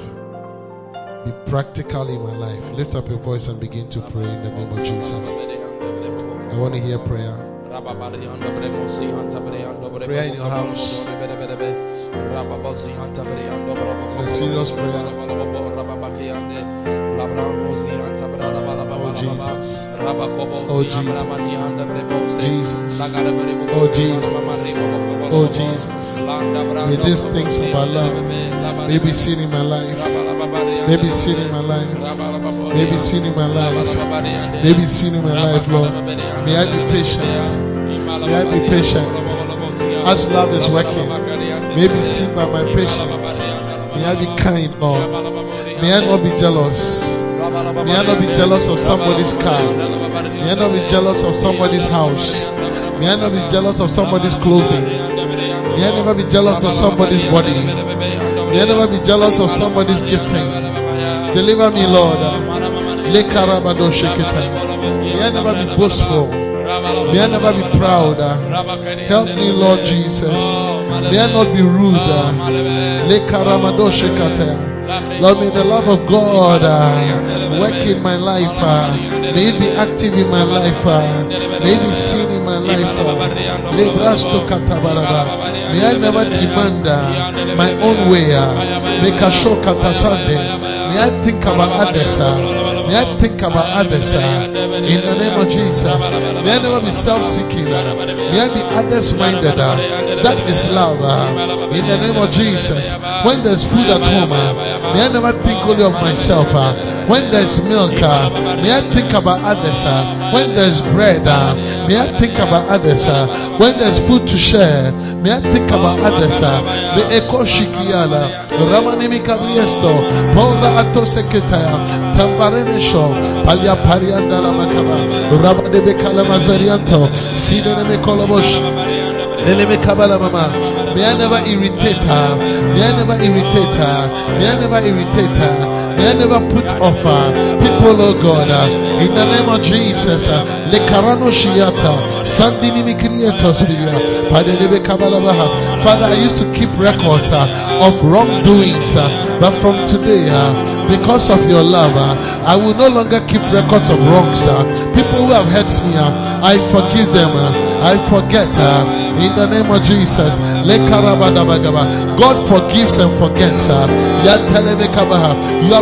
be practical in my life. Lift up your voice and begin to pray in the name of Jesus. I want to hear prayer. Prayer in your house. It's serious prayer. Oh Jesus. Oh Jesus. Jesus. Oh Jesus. Oh Jesus. May these things about love may be seen in my life. May be seen in my life. May be seen in my life. May be seen in my life, Lord. May I be patient. May I be patient. As love is working, may be seen by my patience. May I be kind, Lord. May I not be jealous. May I not be jealous of somebody's car. May I not be jealous of somebody's house. May I not be jealous of somebody's clothing. May I never be jealous of somebody's body. May I never be jealous of somebody's gifting. Deliver me, Lord. May I never be boastful. May I never be proud. Help me, Lord Jesus. May I not be rude. Lord, may the love of God uh, work in my life. Uh, may it be active in my life. Uh, may it be seen in my life. Uh, katabaraba. may I never demand uh, my own way. Uh. May I think about others. May I think about others. Uh, in the name of Jesus. May I never be self-seeking. Uh, may I be others-minded. Uh, that is love. Uh, in the name of Jesus. When there's food at home, uh, may I never think only of myself. Uh, when there's milk, uh, may I think about others. Uh, when there's bread, uh, may I think about others. Uh, when there's food to share, may I think about others. Ramanimi Kabriesto, Show, Palia Parianda la Makaba, Rabadebe Kalamazarianto, Sidene Kolobosh. May I never irritate her. May I never irritate her. May I never irritate her. I never put off. People, oh God, uh, in the name of Jesus. uh, Le karano shiata. Sandini. Padelebe kabala. Father, I used to keep records uh, of wrongdoings, uh, but from today, uh, because of your love, uh, I will no longer keep records of wrongs. People who have hurt me, I forgive them. I forget. In the name of Jesus. God forgives and forgets. You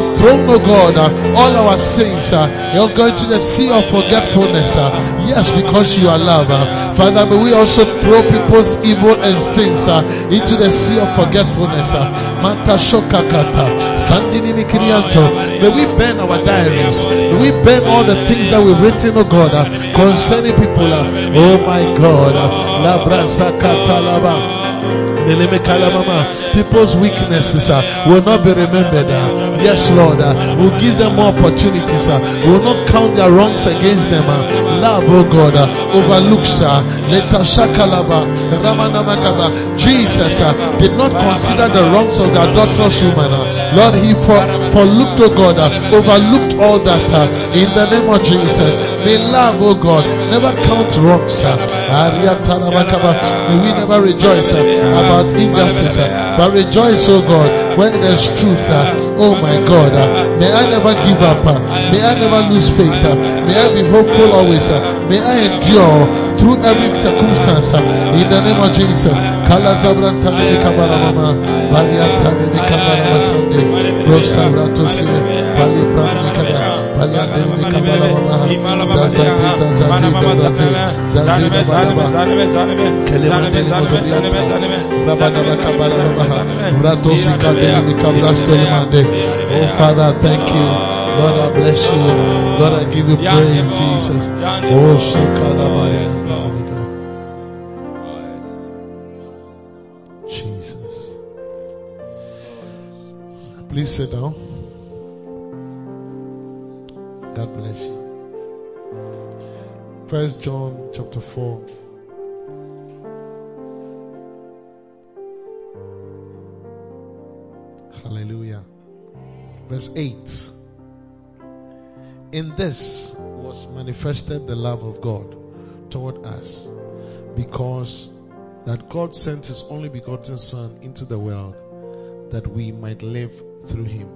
have thrown, oh God, all our sins. Uh, you're going to the sea of forgetfulness. Uh, yes, because you are love. Uh, Father, may we also throw people's evil and sins into the sea of forgetfulness. Manta shokakata. Sandini mikirianto. May we burn our diaries. May we burn all the things that we've written, oh God, concerning people. Oh my God. Uh, La laba. People's weaknesses will not be remembered. uh. Yes, Lord. Uh, we'll give them more opportunities. Uh. We'll not count their wrongs against them. Love, oh God, overlooks. Jesus did not consider the wrongs of the adulterous woman. Lord, he for, looked, oh God, overlooked all that. In the name of Jesus, may love, oh God, never count wrongs. May we never rejoice about injustice, but rejoice, oh God, where there's truth. Oh my God, uh, may I never give up. Uh, may I never lose faith. Uh, may I be hopeful always. May I endure through every circumstance. In the name of Jesus. Oh Father, thank you. Lord, I bless you. Lord, I give you praise, Jesus. Oh Shekadabari. Jesus. Please sit down. God bless you. First John chapter 4. Hallelujah. Verse 8. In this was manifested the love of God toward us, because that God sent his only begotten Son into the world that we might live through him.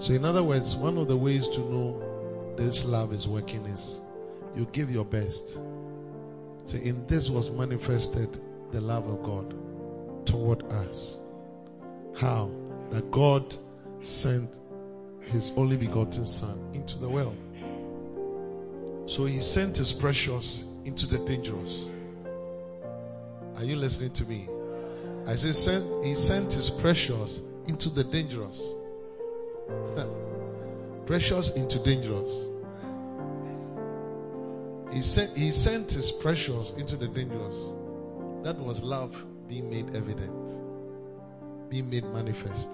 So, in other words, one of the ways to know this love is working is you give your best. So, in this was manifested the love of God toward us. How? That God sent his only begotten Son into the world. So he sent his precious into the dangerous. Are you listening to me? I say sent, he sent his precious into the dangerous. precious into dangerous. He sent, he sent his precious into the dangerous. That was love being made evident, being made manifest.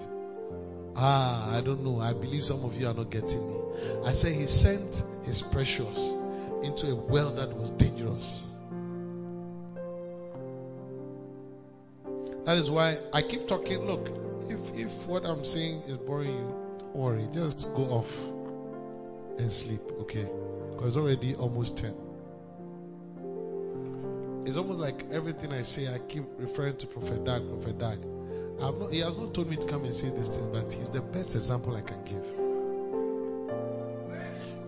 Ah, I don't know. I believe some of you are not getting me. I say he sent his precious into a well that was dangerous. That is why I keep talking. Look, if if what I'm saying is boring you, worry. Just go off and sleep, okay? Because it's already almost ten. It's almost like everything I say, I keep referring to Prophet Dag, Prophet Dag. I've not, he has not told me to come and say this thing, but he's the best example I can give.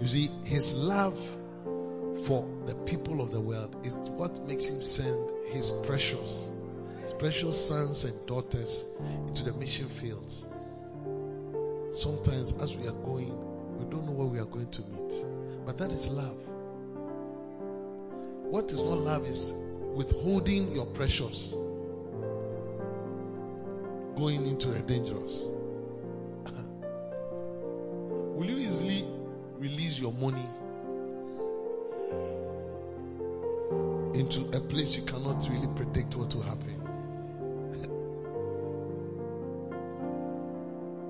You see, his love for the people of the world is what makes him send his precious, his precious sons and daughters into the mission fields. Sometimes, as we are going, we don't know where we are going to meet, but that is love. What is not love is withholding your precious going into a dangerous. Will you easily release your money into a place you cannot really predict what will happen?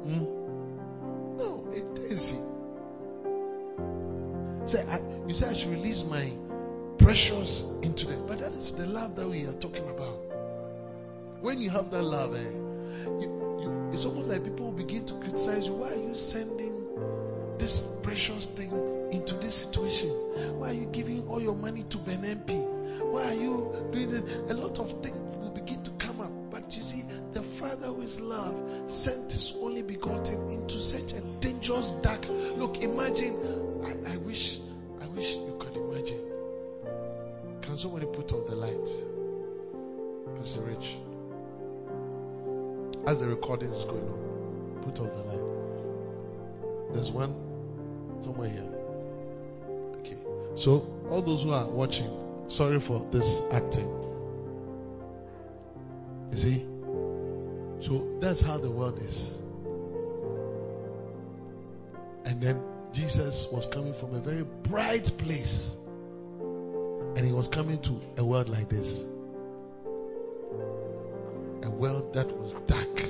hmm? No. Say, I, you say I should release my precious into them. But that is the love that we are talking about. When you have that love, eh, you, you, it's almost like people begin to criticize you. Why are you sending this precious thing into this situation? Why are you giving all your money to Ben MP? Why are you doing it? A lot of things will begin to come up. But you see, Father who is love sent his only begotten into such a dangerous dark. Look, imagine. I, I wish, I wish you could imagine. Can somebody put off the light? Pastor Rich. As the recording is going on, put off the light. There's one somewhere here. Okay. So, all those who are watching, sorry for this acting. You see? So, that's how the world is. And then Jesus was coming from a very bright place. And he was coming to a world like this. A world that was dark.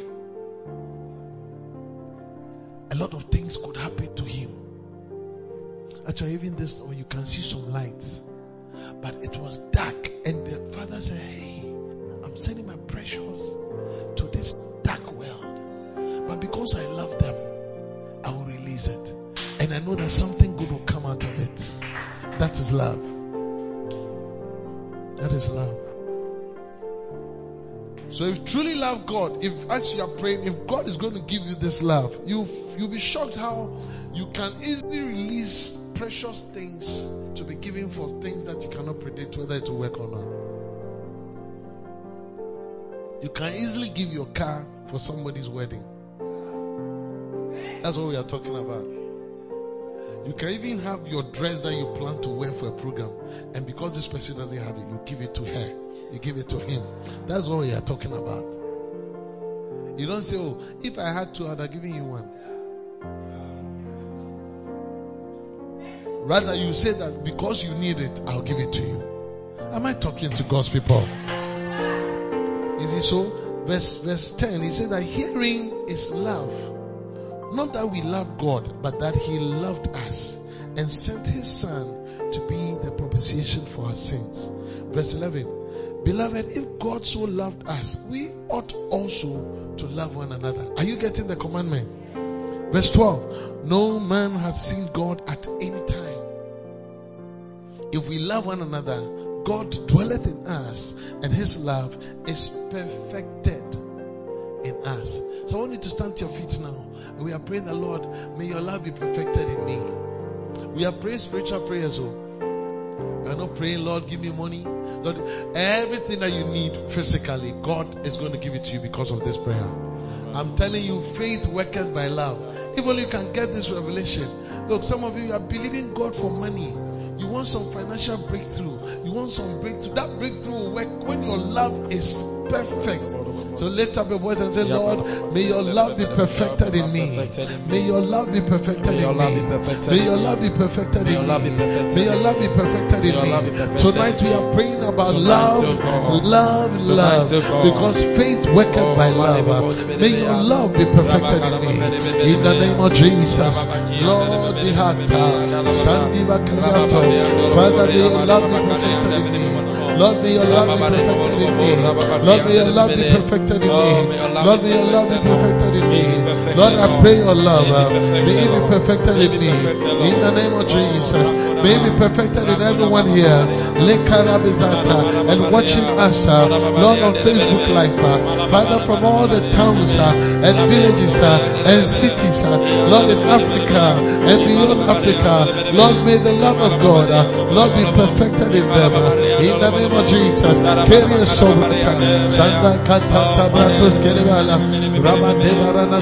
A lot of things could happen to him. Actually, even this, or you can see some lights. But it was dark. And the father said, Hey, I'm sending my precious to this dark world. But because I love them, I will release it. And I know that something good will come out of it. That is love. That is love. So if truly love God, if as you are praying, if God is going to give you this love, you you'll be shocked how you can easily release precious things to be given for things that you cannot predict whether it will work or not. You can easily give your car for somebody's wedding. That's what we are talking about. You can even have your dress that you plan to wear for a program, and because this person doesn't have it, you give it to her. You give it to him. That's what we are talking about. You don't say, "Oh, if I had two, I'd have given you one." Rather, you say that because you need it, I'll give it to you. Am I talking to God's people? Is it so? Verse verse 10, he said that hearing is love. Not that we love God, but that He loved us and sent His Son to be the propitiation for our sins. Verse 11. Beloved, if God so loved us, we ought also to love one another. Are you getting the commandment? Verse 12. No man has seen God at any time. If we love one another, God dwelleth in us, and His love is perfected in us. So I want you to stand to your feet now. And we are praying the Lord, may your love be perfected in me. We are praying spiritual prayers. Oh. We are not praying, Lord, give me money. Lord, everything that you need physically, God is going to give it to you because of this prayer. I'm telling you, faith worketh by love. Even you can get this revelation. Look, some of you are believing God for money. You want some financial breakthrough. You want some breakthrough. That breakthrough will work when your love is perfect. So lift up your voice and say, Lord, may your love be perfected in me. May your love be perfected in me. May your love be perfected in me. May your love be perfected in me. Tonight we are praying about love, love, love. Because faith worketh by love. May your love be perfected in me. In the name of Jesus. Lord, the heart. Sandiva. Father, may your love be perfected in me. Lord, may your love be perfected in me. Lord, may your love be perfected in me. Lord, may your love be perfected in me. Lord, I pray your love. uh, May it be perfected in me. In the name of Jesus. May it be perfected in everyone here. Lekarabizata. And watching us, uh, Lord, on Facebook Live. uh, Father, from all the towns uh, and villages uh, and cities, uh, Lord, in Africa and beyond Africa. Lord, may the love of God, uh, Lord, be perfected in them. uh, In the name of Jesus. Sanda katata bratos kelebala. Rabandeva rana.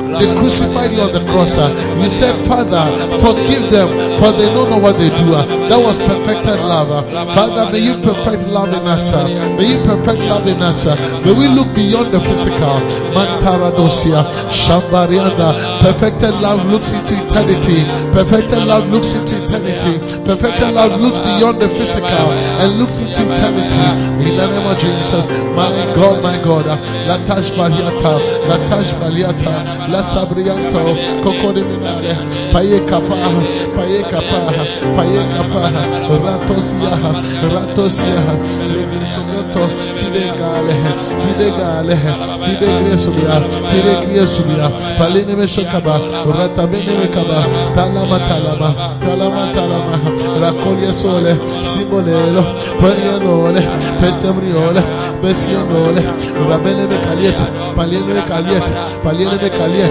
They crucified you on the cross. You said, Father, forgive them, for they don't know what they do. That was perfected love. uh. Father, may you perfect love in us. May you perfect love in us. May we look beyond the physical. Mantaradosia, Shambarianda. Perfected love looks into eternity. Perfected love looks into eternity. Perfected love looks beyond the physical and looks into eternity. In the name of Jesus, my God, my God, Latash Baliata, Latash Baliata, Sabrianto, Kokodi Minare, Paye Kapa, Paye Kapa, Paye Kapa, Ratosia, Ratosia, Legrisomoto, Fide Gale, Fide Gale, Fide Gresubia, Fide Gresubia, Paline Meshokaba, Ratabene Mekaba, Talama Talama, Talama Talama, Rakolia Sole, Simolelo, Panianole, Pesemriole, Besianole, Rabele Mekaliet, Paliene Mekaliet, Paliene Mekaliet,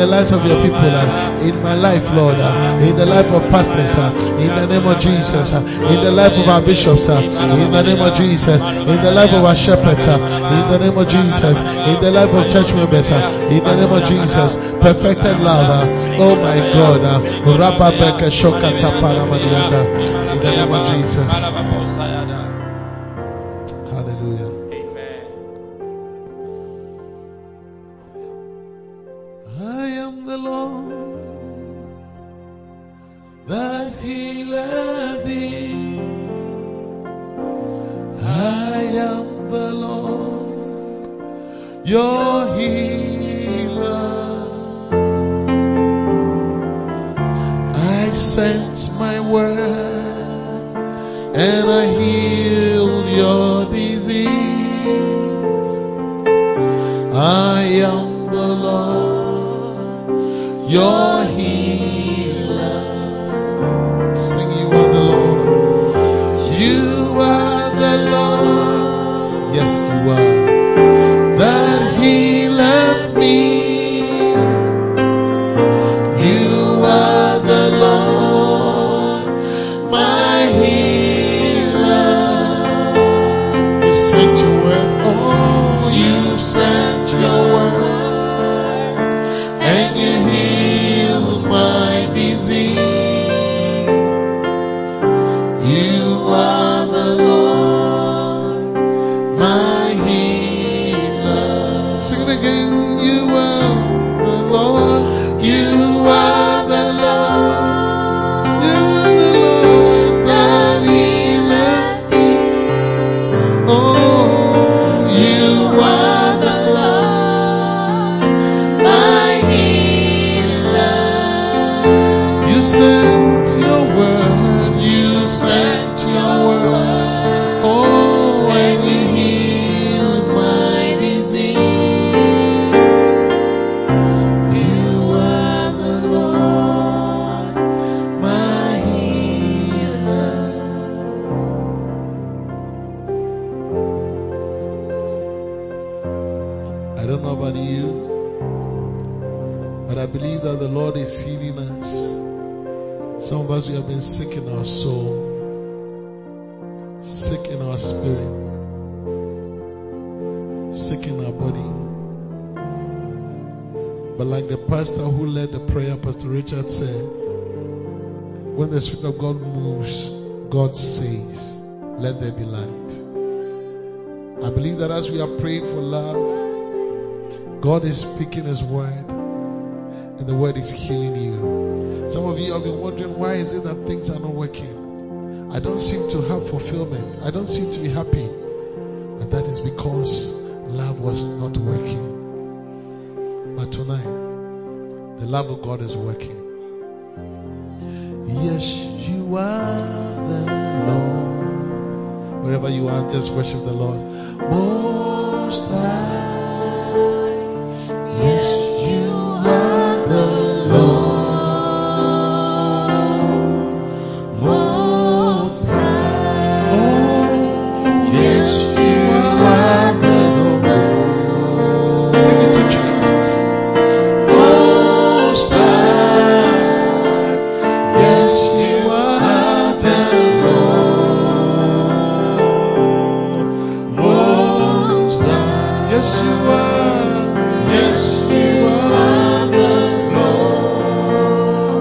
the lives of your people, uh, in my life, Lord, uh, in the life of pastors, uh, in the name of Jesus, in the life of our bishops, in the name of Jesus, in the life of our shepherds, in the name of Jesus, in the life of church members, in the name of Jesus, perfected love, oh my God, Rabba Beka in the name of Jesus.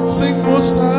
Senhor, está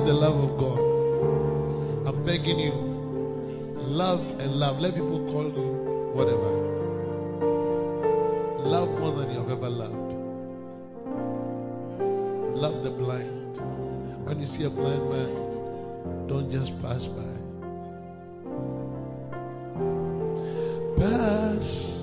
the love of God. I'm begging you, love and love. Let people call you whatever. Love more than you have ever loved. Love the blind. When you see a blind man, don't just pass by. Pass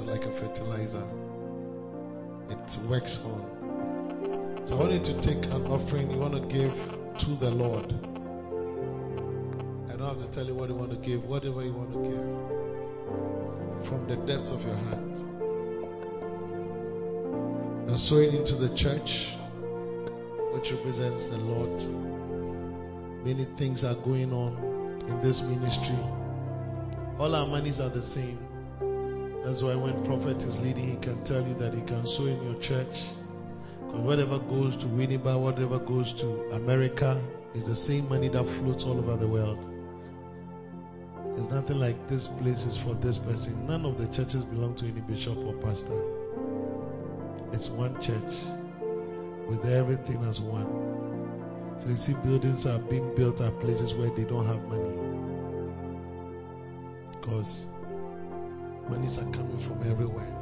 is like a fertilizer. It works on. So I want you to take an offering you want to give to the Lord. I don't have to tell you what you want to give, whatever you want to give. From the depths of your heart. and sow it into the church, which represents the Lord. Many things are going on in this ministry. All our monies are the same. That's why when prophet is leading, he can tell you that he can sow in your church. Because whatever goes to Winneba, whatever goes to America, is the same money that floats all over the world. There's nothing like this place is for this person. None of the churches belong to any bishop or pastor. It's one church with everything as one. So you see, buildings are being built at places where they don't have money. Because Monies are coming from everywhere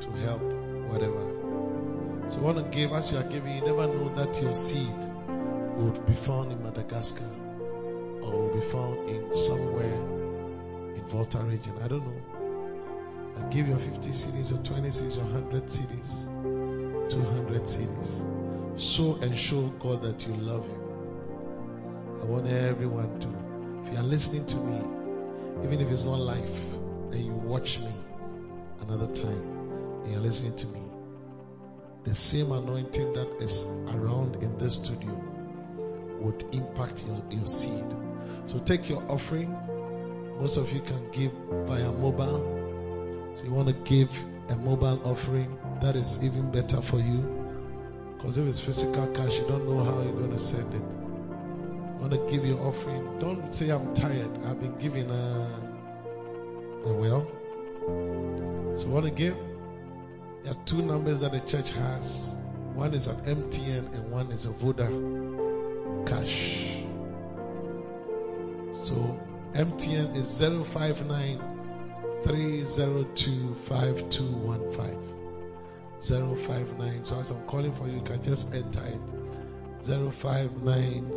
to help whatever. So I want to give, as you are giving, you never know that your seed would be found in Madagascar or will be found in somewhere in Volta region. I don't know. I give your 50 cedis, or 20 cedis, or 100 cedis, 200 cedis. Show and show God that you love Him. I want everyone to. If you are listening to me, even if it's not life, and you watch me another time, and you're listening to me, the same anointing that is around in this studio would impact your, your seed. So take your offering. Most of you can give via mobile. So you want to give a mobile offering, that is even better for you. Because if it's physical cash, you don't know how you're going to send it. You want to give your offering. Don't say I'm tired. I've been giving a, a well. So to give? There are two numbers that the church has. One is an MTN and one is a Voda cash. So MTN is 059 302 059. So as I'm calling for you, you can just enter it. 059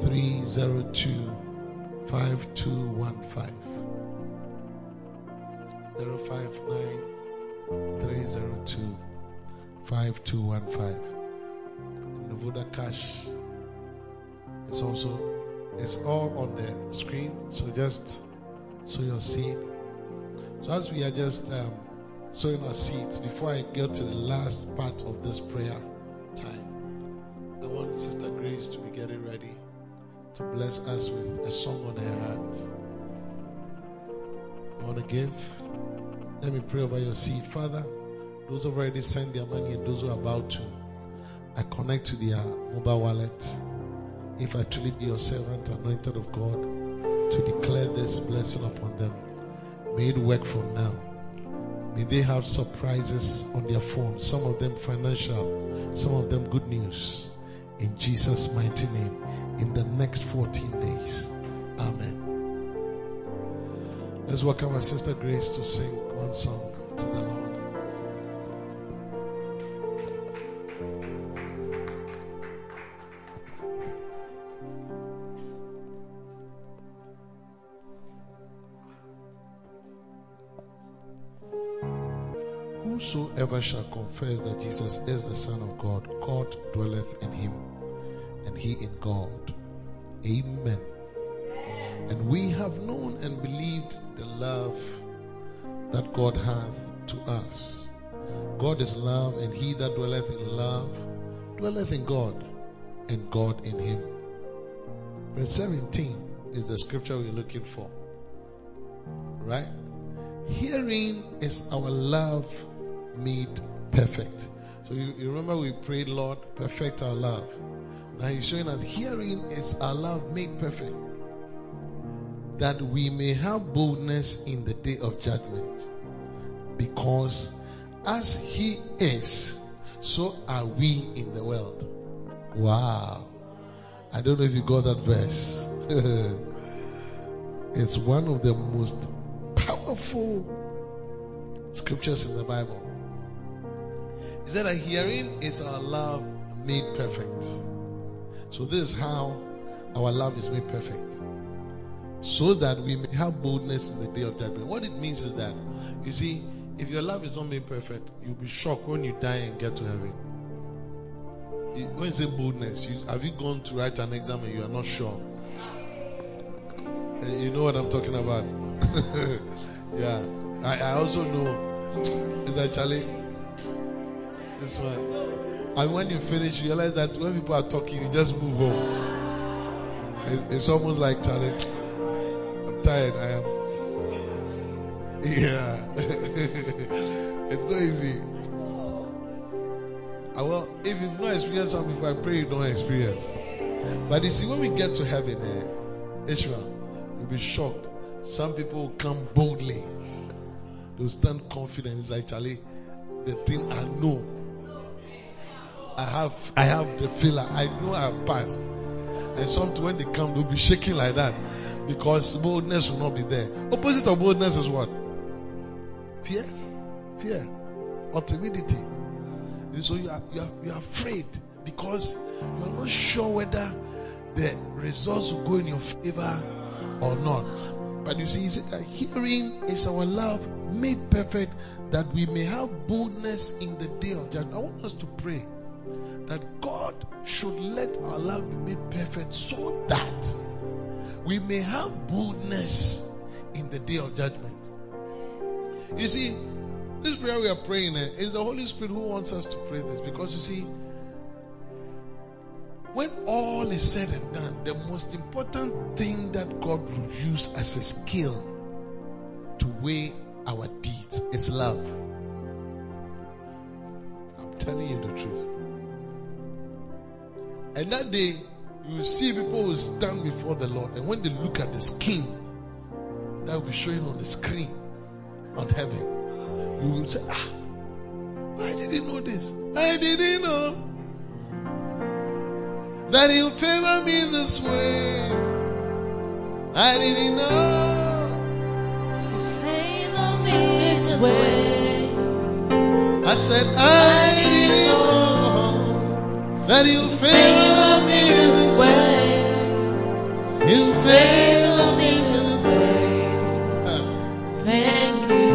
302 5215. 059 302 5215. The Voda Cash is also it's all on the screen. So just sow your seed. So as we are just um, sowing our seeds, before I get to the last part of this prayer time, I want Sister Grace to be getting ready to bless us with a song on her heart. Want to give? Let me pray over your seed. Father, those who have already sent their money and those who are about to, I connect to their mobile wallet. If I truly be your servant, anointed of God, to declare this blessing upon them, may it work from now. May they have surprises on their phone, some of them financial, some of them good news. In Jesus' mighty name, in the next 14 days. Let's welcome our sister Grace to sing one song to the Lord. Whosoever shall confess that Jesus is the Son of God, God dwelleth in him, and he in God. Amen. And we have known and believed the love that God hath to us. God is love, and he that dwelleth in love dwelleth in God, and God in him. Verse 17 is the scripture we're looking for. Right? Hearing is our love made perfect. So you, you remember we prayed, Lord, perfect our love. Now he's showing us hearing is our love made perfect. That we may have boldness in the day of judgment. Because as he is, so are we in the world. Wow. I don't know if you got that verse. it's one of the most powerful scriptures in the Bible. He said that hearing is our love made perfect. So this is how our love is made perfect. So that we may have boldness in the day of judgment. What it means is that, you see, if your love is not made perfect, you'll be shocked when you die and get to heaven. When you say boldness, you, have you gone to write an exam and you are not sure? Uh, you know what I'm talking about? yeah. I, I also know. Is that Charlie? This one. And when you finish, you realize that when people are talking, you just move on. It, it's almost like Charlie. Tired. I am. Yeah. it's not easy. Uh, well, if you've not experienced something before, I pray you don't experience. But you see, when we get to heaven, eh, Israel, you'll be shocked. Some people will come boldly. They'll stand confident. It's like Charlie, the thing I know. I have I have the feeler. I know I have passed. And some when they come, they'll be shaking like that. Because boldness will not be there. Opposite of boldness is what? Fear. Fear. Or timidity. So you are, you are, you are afraid because you are not sure whether the results will go in your favor or not. But you see, he said that hearing is our love made perfect that we may have boldness in the day of judgment. I want us to pray that God should let our love be made perfect so that we may have boldness in the day of judgment. You see, this prayer we are praying eh, is the Holy Spirit who wants us to pray this because you see, when all is said and done, the most important thing that God will use as a skill to weigh our deeds is love. I'm telling you the truth. And that day, you will see people will stand before the Lord, and when they look at the skin that will be showing on the screen on heaven, you will say, Ah, I didn't know this. I didn't know that He'll favor me this way. I didn't know. Favor me this way. I said, I didn't know that He'll favor me this way. He'll favor me this way. Thank you,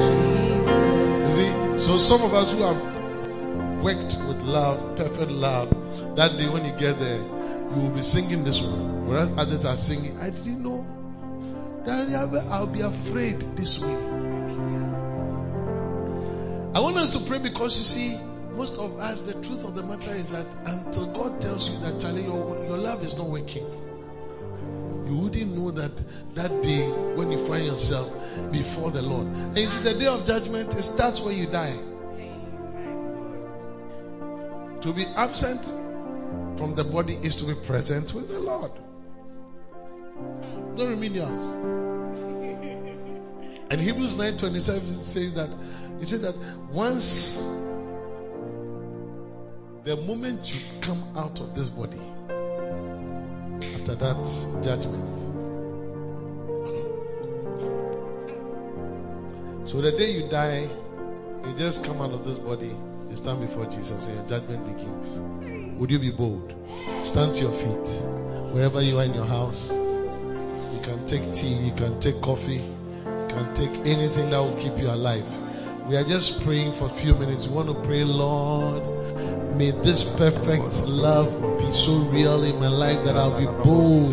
Jesus. You see, so some of us who have worked with love, perfect love, that day when you get there, you will be singing this one, whereas others are singing, I didn't know that I'll be afraid this way. I want us to pray because you see, most of us, the truth of the matter is that until God tells you that, Charlie, your, your love is not working, you wouldn't know that that day when you find yourself before the Lord. And you see, the day of judgment, it starts when you die. To be absent from the body is to be present with the Lord. No remedials. And Hebrews 9:27 says that he said that once the moment you come out of this body, after that judgment. So the day you die, you just come out of this body, you stand before Jesus and your judgment begins. Would you be bold? Stand to your feet. Wherever you are in your house, you can take tea, you can take coffee, you can take anything that will keep you alive. We are just praying for a few minutes. We want to pray, Lord, may this perfect love be so real in my life that I'll be bold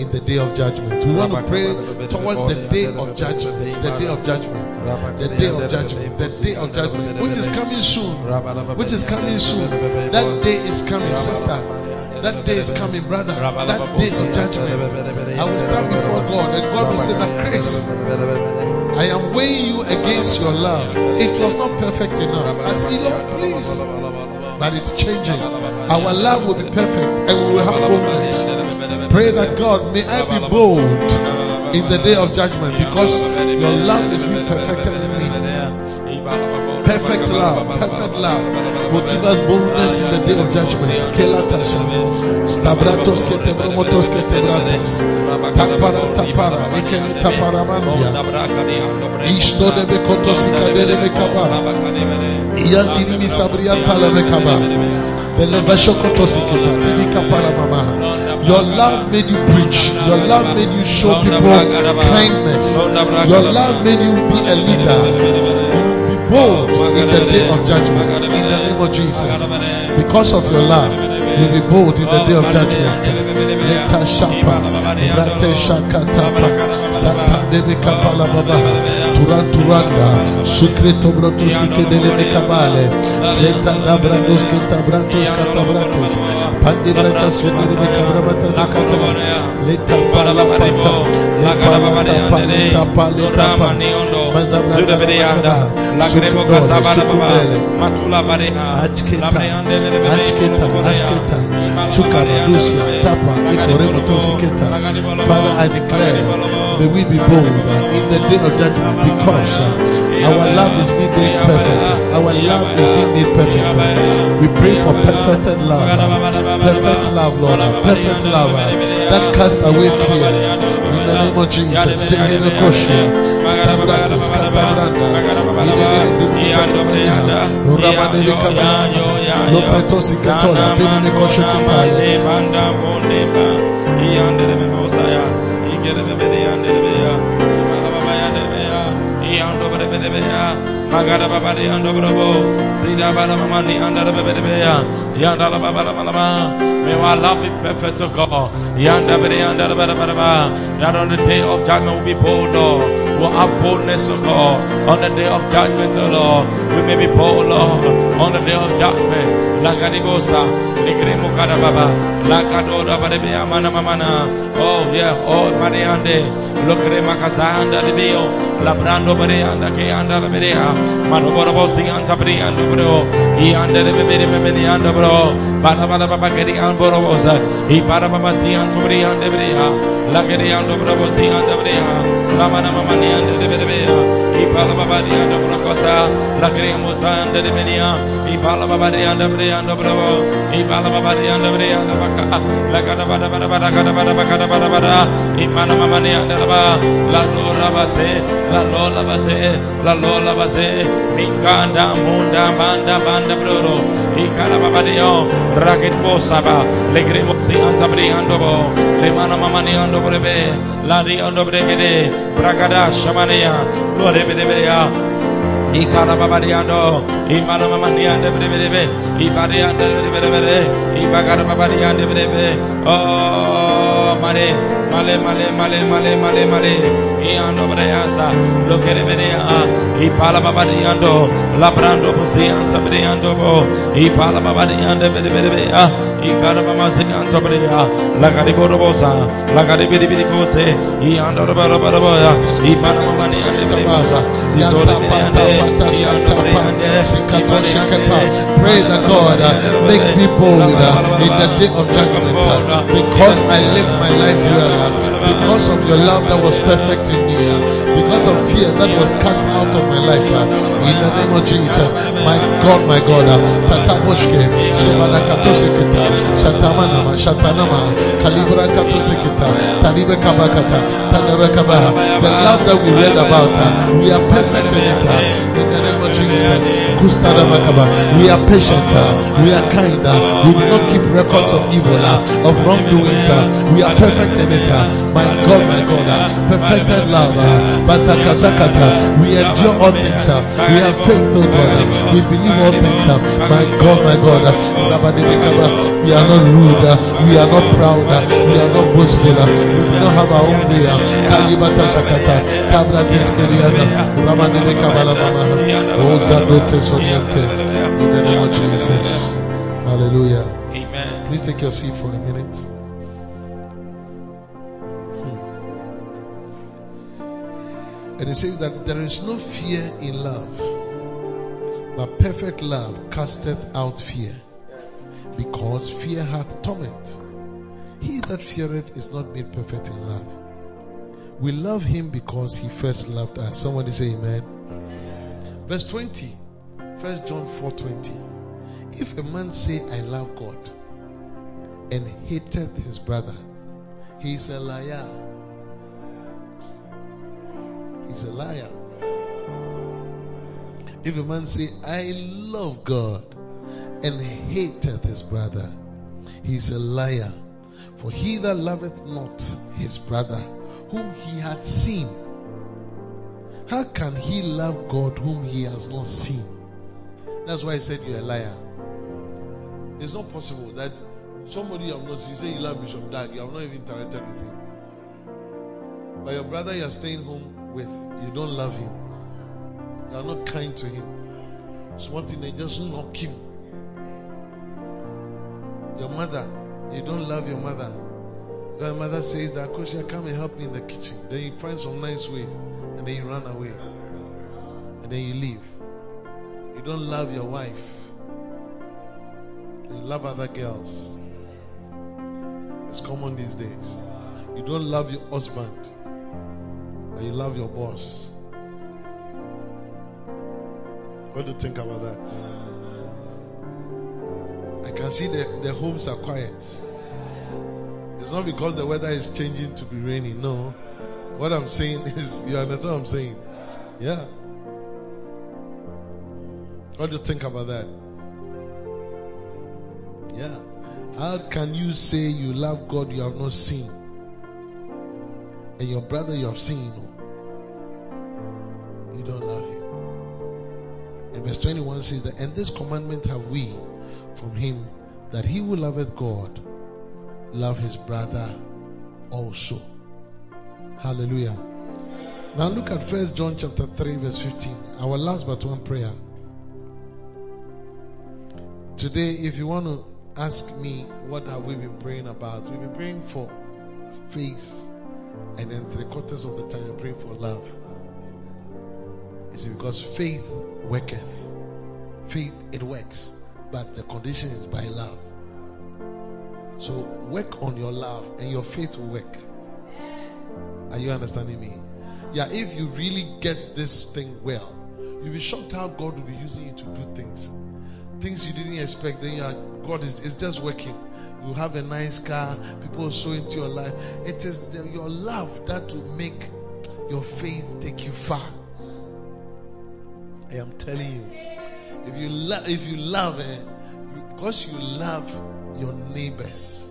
in the day of judgment. We want to pray towards the day of judgment, the day of judgment, the day of judgment, the day of judgment, which is coming soon, which is coming soon. That day is coming, sister. That day is coming, brother. That day of judgment. I will stand before God and God will say that, Chris, I am weighing you against your love. It was not perfect enough. I say, Lord, please. But it's changing. Our love will be perfect and we will have boldness. Pray that God, may I be bold in the day of judgment because your love is being perfected. Perfect love, perfect love. Will give us boldness in the day of judgment. Stabratos ketebratas, tapara tapara, ekele de bekotos ikadele mekaba, mekaba. Your love made you preach. Your love made you show people kindness. Your love made you be a leader bold in the day of judgment in the name of Jesus. Because of your love, you'll be bold in the day of judgment. Leta shapa, rate shakatapa, sata debe kapala baba, turan turanda, sukreto broto sike dele kabale, leta dabrandos ke tabrantos katabratos, pandi bratas fedele kabrabatas kata, leta pala pata, leta pala pa, leta pa, leta pa, mazabranda Achketa, Achketa, Chukaradusia, Tapa, Ikoremotosiketa. Father, I declare, may we be bold uh, in the day of judgment because uh, our love is being made perfect. Our love is being made perfect. We pray for perfected love, uh, perfect love, Lord, perfect love that cast away fear. The the name of Jesus. Sehele Magara babari ando brobo, sida bala mamani anda bebeya, yanda la malama. May our love be perfect, O God. Yanda bere yanda la bala bala That on the day of judgment will be bold, Lord. Will have boldness, O God. On the day of judgment, O Lord, we may be bold, Lord. On the day of judgment, la garibosa, nigrimo kada baba, la bebeya mana mamana. Oh yeah, oh lokre makasanda libio, labrando bere anda ke anda la berea, manoboro bosi anta bere anda i anda le bere bere anda bro, bala bala baba keri amboro bosa, i para baba si anta bere anda berea, la keri anda bro bosi anda berea, la mana mama ni anda le bere berea, i pala baba di anda bro cosa, la keri mosa anda le menia, i pala baba di anda berea anda bro, i pala baba di anda berea baka, la kada bada la ba, la lora base, la lola base, la lola base, minganda munda banda banda broro, i kala baba di raket bosa ba, le gremo si anta bri ando bo, le mana mama ni ando brebe, la di ando bregede, bragada shamania, lo rebe rebe ya, Ikara babariando, imana mamaniande brebe, ibariande brebe, ibagara babariande brebe. Oh, mare, male, male, male, male, male, male. Iando breasa, lo que revenea, ipala babariando, labrando busi anta breando bo, ipala babariande brebe brebe, ikara mamasi anta brea, la la iando Pray that God make me bold in the day of judgment because I live my life well, because of your love that was perfect in me, uh, because of fear that was cast out of my life. Uh, in the name of Jesus, my God, my God, uh. The love that we read about, we are perfect in it. In the name of Jesus. We are patient. We are kind. We do not keep records of evil, of wrongdoings. We are perfect in it. uh, My God, my God. uh, Perfected love. uh, Batakazakata. We endure all things. Uh, we have faith, oh God. Uh, we believe all things. Uh, my God, my God. We are not rude. We are not proud. We are not boastful. We do not have our own way. Kalibata Shakata. Tabra Teskeliana. Rabadibikaba Mama. Oh, Zadote Soniante. In the name of Jesus. Hallelujah. Amen. Please take your seat for a minute. And it says that there is no fear in love, but perfect love casteth out fear, because fear hath torment. He that feareth is not made perfect in love. We love him because he first loved us. Somebody say amen. Verse 20. 1 John 4:20. If a man say I love God and hateth his brother, he is a liar. He's a liar. If a man say I love God and hateth his brother, he is a liar. For he that loveth not his brother, whom he hath seen, how can he love God whom he has not seen? That's why I said you're a liar. It's not possible that somebody you have not seen, you say you love Bishop Dag, you have not even interacted with him. But your brother you're staying home with, you don't love him. You are not kind to him. So one thing they just knock him. Your mother, you don't love your mother. Your mother says that Kosha, come and help me in the kitchen. Then you find some nice ways and then you run away. And then you leave. You don't love your wife. You love other girls. It's common these days. You don't love your husband, but you love your boss. What do you think about that? I can see the, the homes are quiet. It's not because the weather is changing to be rainy, no. What I'm saying is, you understand what I'm saying? Yeah. What do you think about that? Yeah. How can you say you love God you have not seen? And your brother you have seen, you don't love him. And verse 21 says that, and this commandment have we from him that he who loveth God love his brother also. Hallelujah. Now look at First John chapter 3 verse 15. Our last but one prayer. Today, if you want to ask me what have we been praying about, we've been praying for faith, and then three quarters of the time we're praying for love. It's because faith worketh. Faith it works, but the condition is by love. So work on your love, and your faith will work. Are you understanding me? Yeah, if you really get this thing well, you'll be shocked how God will be using you to do things. Things you didn't expect, then you are, God is it's just working. You have a nice car, people sow into your life. It is the, your love that will make your faith take you far. I am telling you. If you love if you love eh, because you love your neighbors,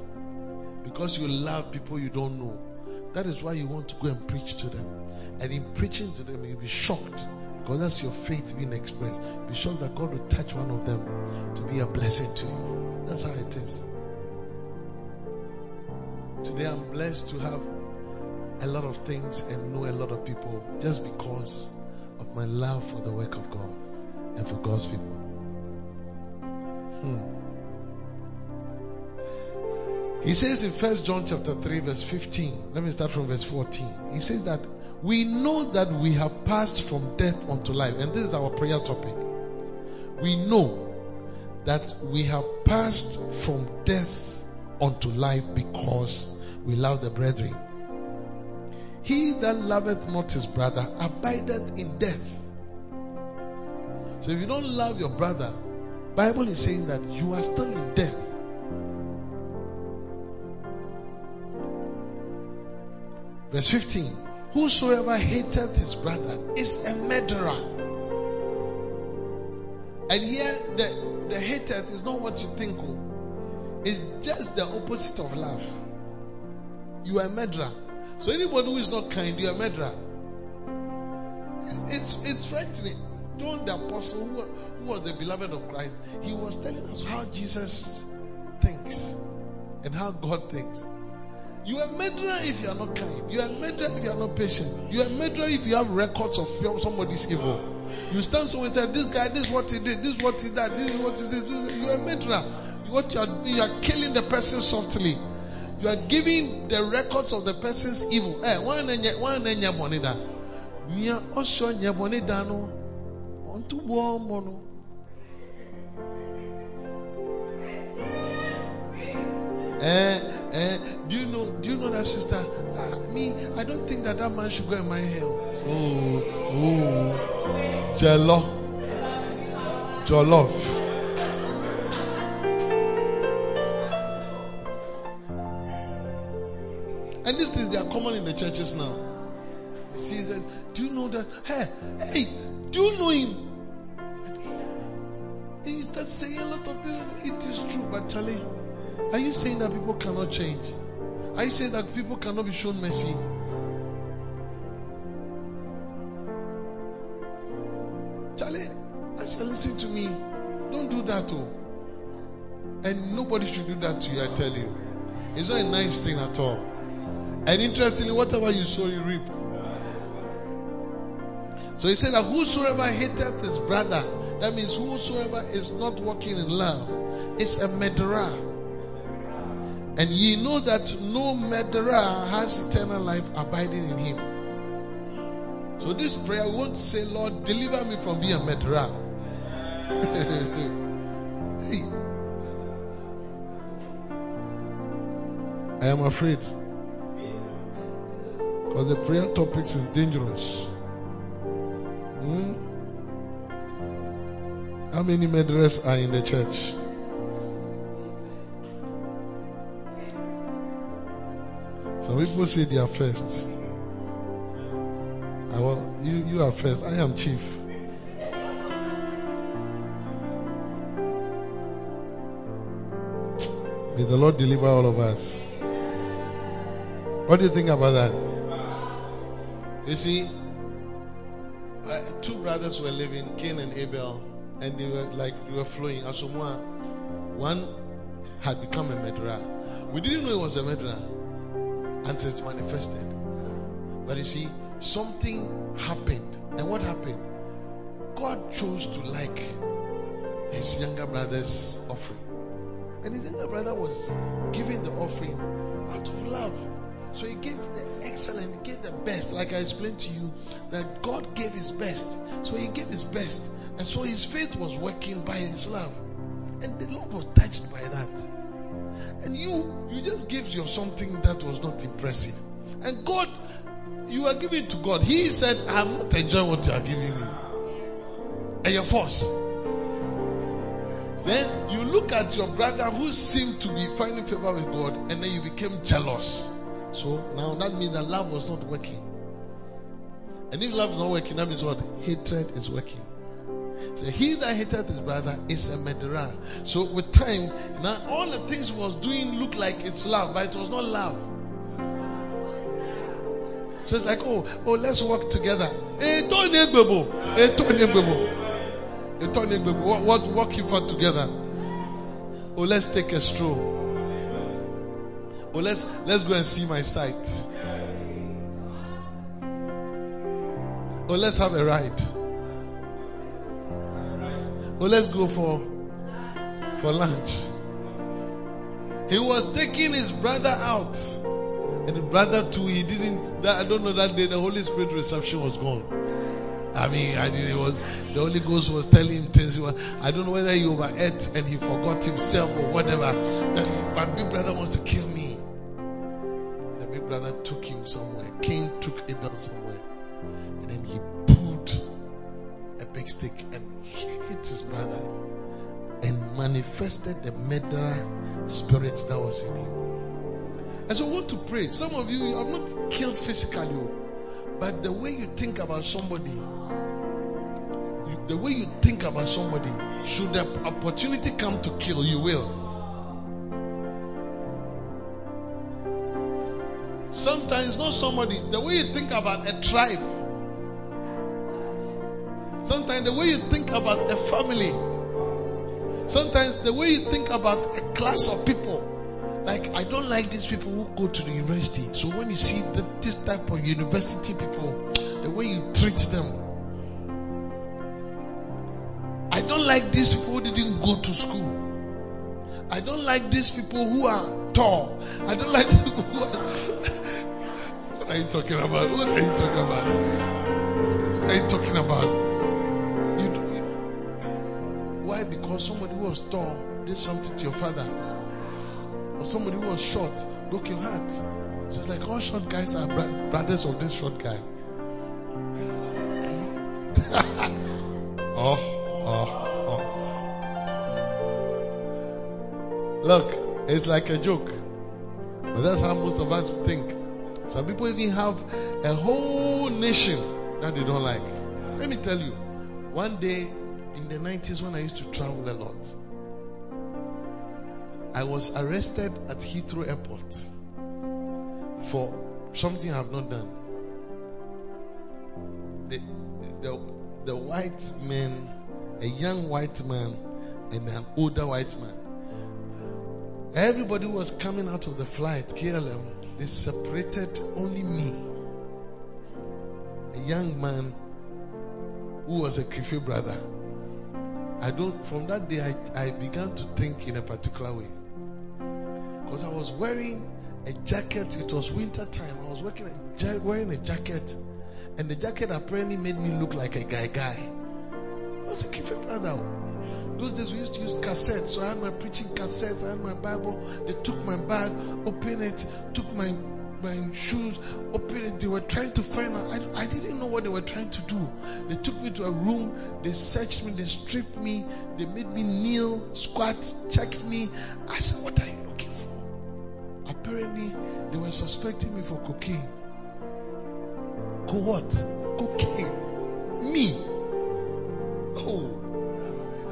because you love people you don't know, that is why you want to go and preach to them. And in preaching to them, you'll be shocked because that's your faith being expressed. Be shocked that God will touch one of them to be a blessing to you. That's how it is. Today I'm blessed to have a lot of things and know a lot of people just because of my love for the work of God and for God's people. Hmm. He says in First John chapter 3 verse 15. Let me start from verse 14. He says that we know that we have passed from death unto life. And this is our prayer topic. We know that we have passed from death unto life because we love the brethren. He that loveth not his brother abideth in death. So if you don't love your brother, Bible is saying that you are still in death. Verse 15. Whosoever hateth his brother is a murderer. And here the, the hateth is not what you think. Oh, It's just the opposite of love. You are a murderer. So anybody who is not kind, you are a murderer. It's it's, it's frightening. John the apostle, who, who was the beloved of Christ, he was telling us how Jesus thinks and how God thinks. You are a murderer if you are not kind. You are a murderer if you are not patient. You are a murderer if you have records of somebody's evil. You stand somewhere and say, "This guy, this is what he did. This is what he did. This is what he did." You are a murderer. What you are, doing, you are killing the person softly. You are giving the records of the person's evil. Eh, one enye one enye bonida. Nia osho nye bonida no. Ontu bo. Eh, eh, do you know? Do you know that sister? Ah, me, I don't think that that man should go and marry her. Oh, oh, jello, jollof. That people cannot be shown mercy? Charlie, as you listen to me, don't do that, oh. And nobody should do that to you, I tell you. It's not a nice thing at all. And interestingly, whatever you sow, you reap. So he said that whosoever hateth his brother, that means whosoever is not walking in love, is a murderer. And ye know that no murderer has eternal life abiding in him. So this prayer won't say, Lord, deliver me from being a murderer. I am afraid. Because the prayer topics is dangerous. Hmm? How many murderers are in the church? Some people say they are first. I will, you, you are first. I am chief. May the Lord deliver all of us. What do you think about that? You see, two brothers were living, Cain and Abel, and they were like they were flowing. Asomua, one had become a murderer. We didn't know he was a murderer until it's manifested. But you see, something happened, and what happened? God chose to like his younger brother's offering. And his younger brother was giving the offering out of love. So he gave the excellent, gave the best. Like I explained to you, that God gave his best. So he gave his best. And so his faith was working by his love. And the Lord was touched by that. And you, you just gave your something that was not impressive. And God, you are giving to God. He said, I'm not enjoying what you are giving me. And you're forced. Then you look at your brother who seemed to be finding favor with God, and then you became jealous. So now that means that love was not working. And if love is not working, that means what? Hatred is working. So he that hated his brother is a murderer. So with time, now all the things he was doing look like it's love, but it was not love. So it's like, oh, oh, let's work together. What, what working for together? Oh, let's take a stroll. Oh, let's let's go and see my site. Oh, let's have a ride. Oh, let's go for for lunch. He was taking his brother out, and the brother too. He didn't. I don't know that day. The Holy Spirit reception was gone. I mean, I did. It was the Holy Ghost was telling him things. Was, I don't know whether he overate and he forgot himself or whatever. That my big brother wants to kill me. The big brother took him somewhere. Cain took Abel somewhere, and then he pulled a big stick and hit his brother and manifested the murderer spirit that was in him. And so I want to pray. Some of you, have not killed physically, but the way you think about somebody, you, the way you think about somebody, should the opportunity come to kill, you will. Sometimes not somebody, the way you think about a tribe, sometimes the way you think about a family, sometimes the way you think about a class of people. Like, I don't like these people who go to the university. So when you see the, this type of university people, the way you treat them, I don't like these people who didn't go to school. I don't like these people who are tall. I don't like people who are. what are you talking about? What are you talking about? What are you talking about? Because somebody who was tall did something to your father or somebody who was short broke your heart. So it's like all short guys are brothers of this short guy. oh, oh, oh. Look, it's like a joke. But that's how most of us think. Some people even have a whole nation that they don't like. Let me tell you, one day in the 90s when I used to travel a lot, I was arrested at Heathrow Airport for something I have not done. The, the, the white man, a young white man, and an older white man. Everybody was coming out of the flight, KLM. They separated only me, a young man who was a Krifi brother. I don't, from that day, I, I began to think in a particular way. Because I was wearing a jacket, it was winter time. I was working a, wearing a jacket, and the jacket apparently made me look like a guy guy. I was a Krifi brother. Those days we used to use cassettes, so I had my preaching cassettes, I had my Bible. They took my bag, opened it, took my my shoes, opened it. They were trying to find out. I, I didn't know what they were trying to do. They took me to a room, they searched me, they stripped me, they made me kneel, squat, check me. I said, What are you looking for? Apparently, they were suspecting me for cocaine. Co what? cocaine. Me. Oh.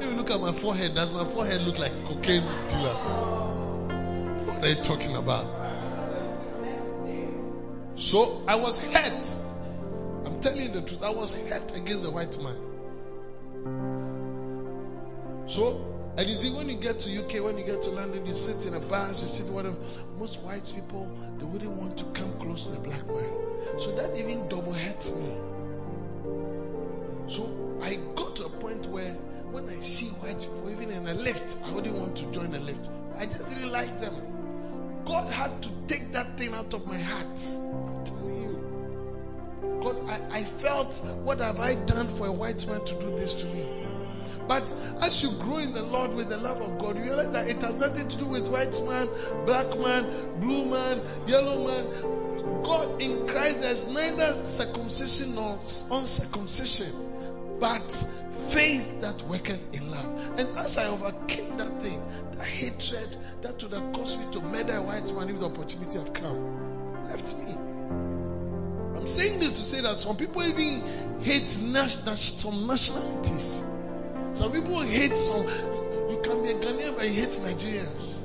If you look at my forehead, does my forehead look like cocaine dealer? What are you talking about? So I was hurt. I'm telling you the truth. I was hurt against the white man. So, and you see, when you get to UK, when you get to London, you sit in a bus, you sit whatever. Most white people, they wouldn't want to come close to the black man. So that even double hurts me. So I got to a point where when I see white people, even in a lift, I wouldn't want to join the lift. I just didn't like them. God had to take that thing out of my heart. Telling you. Because I, I felt, what have I done for a white man to do this to me? But as you grow in the Lord with the love of God, you realize that it has nothing to do with white man, black man, blue man, yellow man. God in Christ, there's neither circumcision nor uncircumcision, but faith that worketh in love. And as I overcame that thing, that hatred that would have caused me to murder a white man if the opportunity had come, left me. I'm saying this to say that some people even hate some nationalities. Some people hate some. You can be a Ghanaian but you hate Nigerians.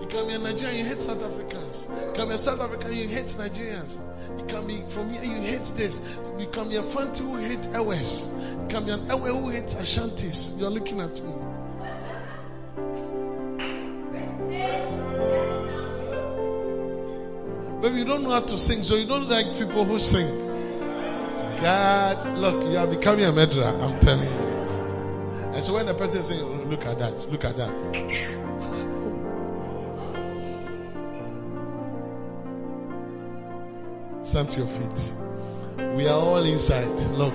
You can be a Nigerian, you hate South Africans. You can be a South African, you hate Nigerians. You can be from here, you hate this. You can be a Fanti who hate Ewes. You can be an Ewe who hates Ashantis. You're looking at me. Maybe you don't know how to sing, so you don't like people who sing. God, look, you are becoming a murderer, I'm telling you. And so when the person is saying, oh, look at that, look at that. Stand to your feet. We are all inside. Look.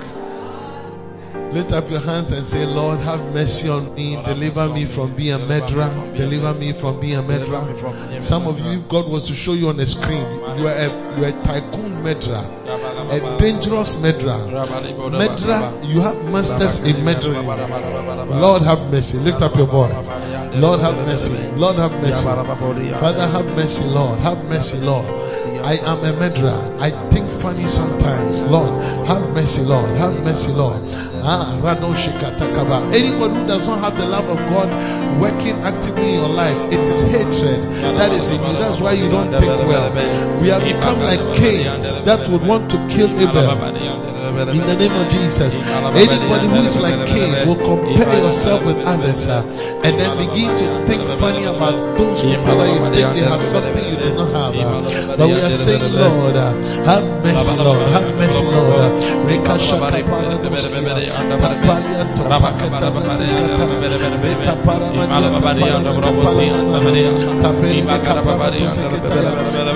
Lift up your hands and say, Lord, have mercy on me. Deliver me from being a murderer. Deliver me from being a murderer. Some of you, if God was to show you on the screen. You are a, you are a tycoon murderer. A dangerous murderer. Murderer, you have masters in murdering. Lord, have mercy. Lift up your voice. Lord, have mercy. Lord, have mercy. Father, have mercy, Lord. Have mercy, Lord. I am a murderer. I think funny sometimes. Lord, have mercy, Lord. Have mercy, Lord. Ah. Anyone who does not have the love of God working actively in your life, it is hatred that is in you. That's why you don't think well. We have become like Cains that would want to kill Abel. In the name of Jesus, anybody who is like Cain will compare yourself with others uh, and then begin to think funny about those people that you think they have something you do not have. Uh. But we are saying, Lord, uh, have mercy, Lord, have mercy, Lord.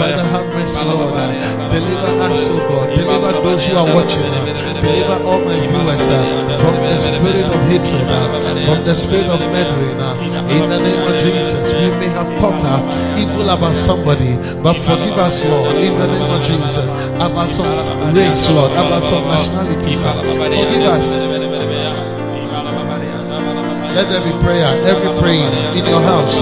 Father, have mercy, Lord. Deliver us, O God. Deliver those who are watching. Deliver all my viewers uh, from the spirit of hatred, uh, from the spirit of murdering. uh, In the name of Jesus, we may have thought evil about somebody, but forgive us, Lord, in the name of Jesus, about some race, Lord, about some nationalities. Forgive us. Let there be prayer, every praying in your house.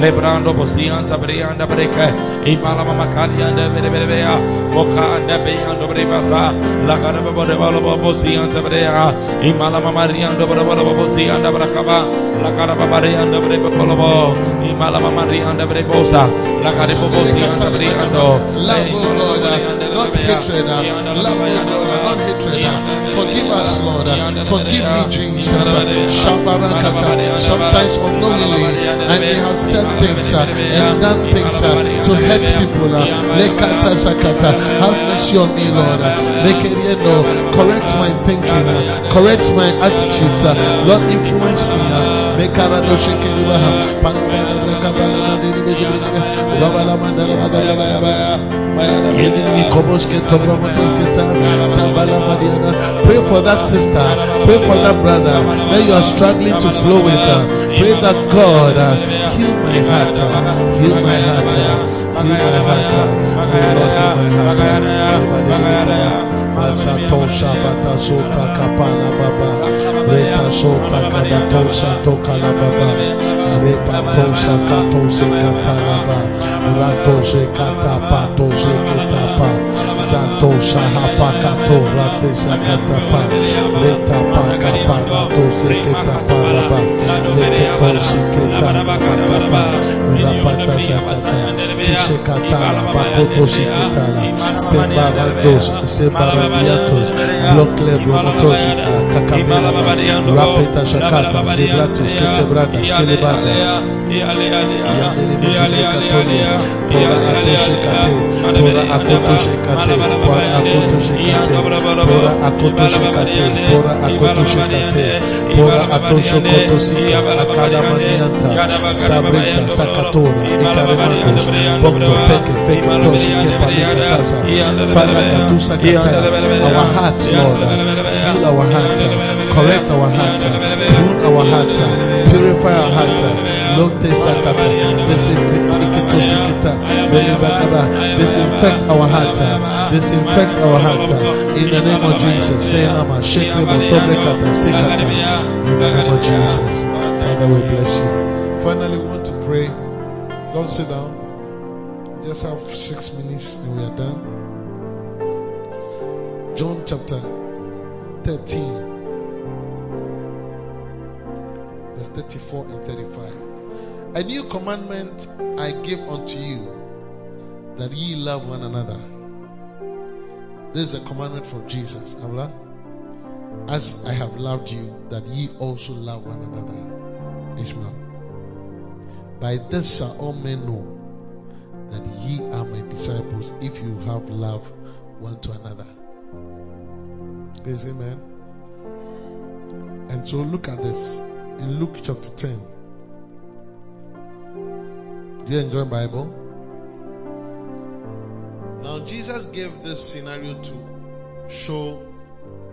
lebrando bosianta brianda breke imala mama kalianda bere bere bea. Moka anda beando brebasa la cara bore bolo bosianta brea. Imala mama riando bore bolo bosianda brakaba la cara baba riando bre bolo imala mama rianda brebosa la cara bosianta briando. Love, uh, not hatred. Love, uh, not hatred. uh, Lord. uh, Forgive me, Jesus. uh, Sometimes unknowingly, I may have said things uh, and done things uh, to hurt people. uh. Have mercy on me, Lord. uh, Make it you know, correct my thinking, uh, correct my attitudes. uh, Lord, influence me. uh, Make madiana. Pray for that sister. Pray for that brother that you are struggling to flow with. Pray that God uh, heal my heart. Heal my heart. Heal my heart. Oh Lord, heal my heart. Uh, Masato Shabata Sota Zato Shahapa Kato Rate Sakatapa Reta Paka Parato Sekatapa Raba Leketo Sekata Pakapa Rapata Sakata. Kisekatala Bakoto Sekatala Sebarados Sebaradiatos Blocle Bromotos Kakamela Rapeta Shakata Zebratus Ketebrada Skelebada Yandele Muzule Katolia Pora Atoshe Kate Pora Akotoshe Kate Pora Akotoshe Kate Pora Akotoshe Kate Pora Akotoshe Kate Pora Atosho Kotosika Akala Manianta Sabrita Sakatora Ikaremandos Bokto Peke Peke Toshi Kepalika Tasa Father Katusa Kataya Our hearts Lord Heal our hearts Correct our hearts Prune our hearts Purify our Sakata. Disinfect our hearts Disinfect our hearts In the name of Jesus. Say Nama Sikata In the name of Jesus. Father we bless you. Finally we want to pray. Don't sit down. Just have six minutes and we are done. John chapter 13, 34 and 35. A new commandment I give unto you that ye love one another. This is a commandment from Jesus. As I have loved you, that ye also love one another. Ishmael. By this shall all men know that ye are my disciples if you have love one to another. Praise Amen. And so look at this in Luke chapter 10. Do you enjoy Bible? Now Jesus gave this scenario to show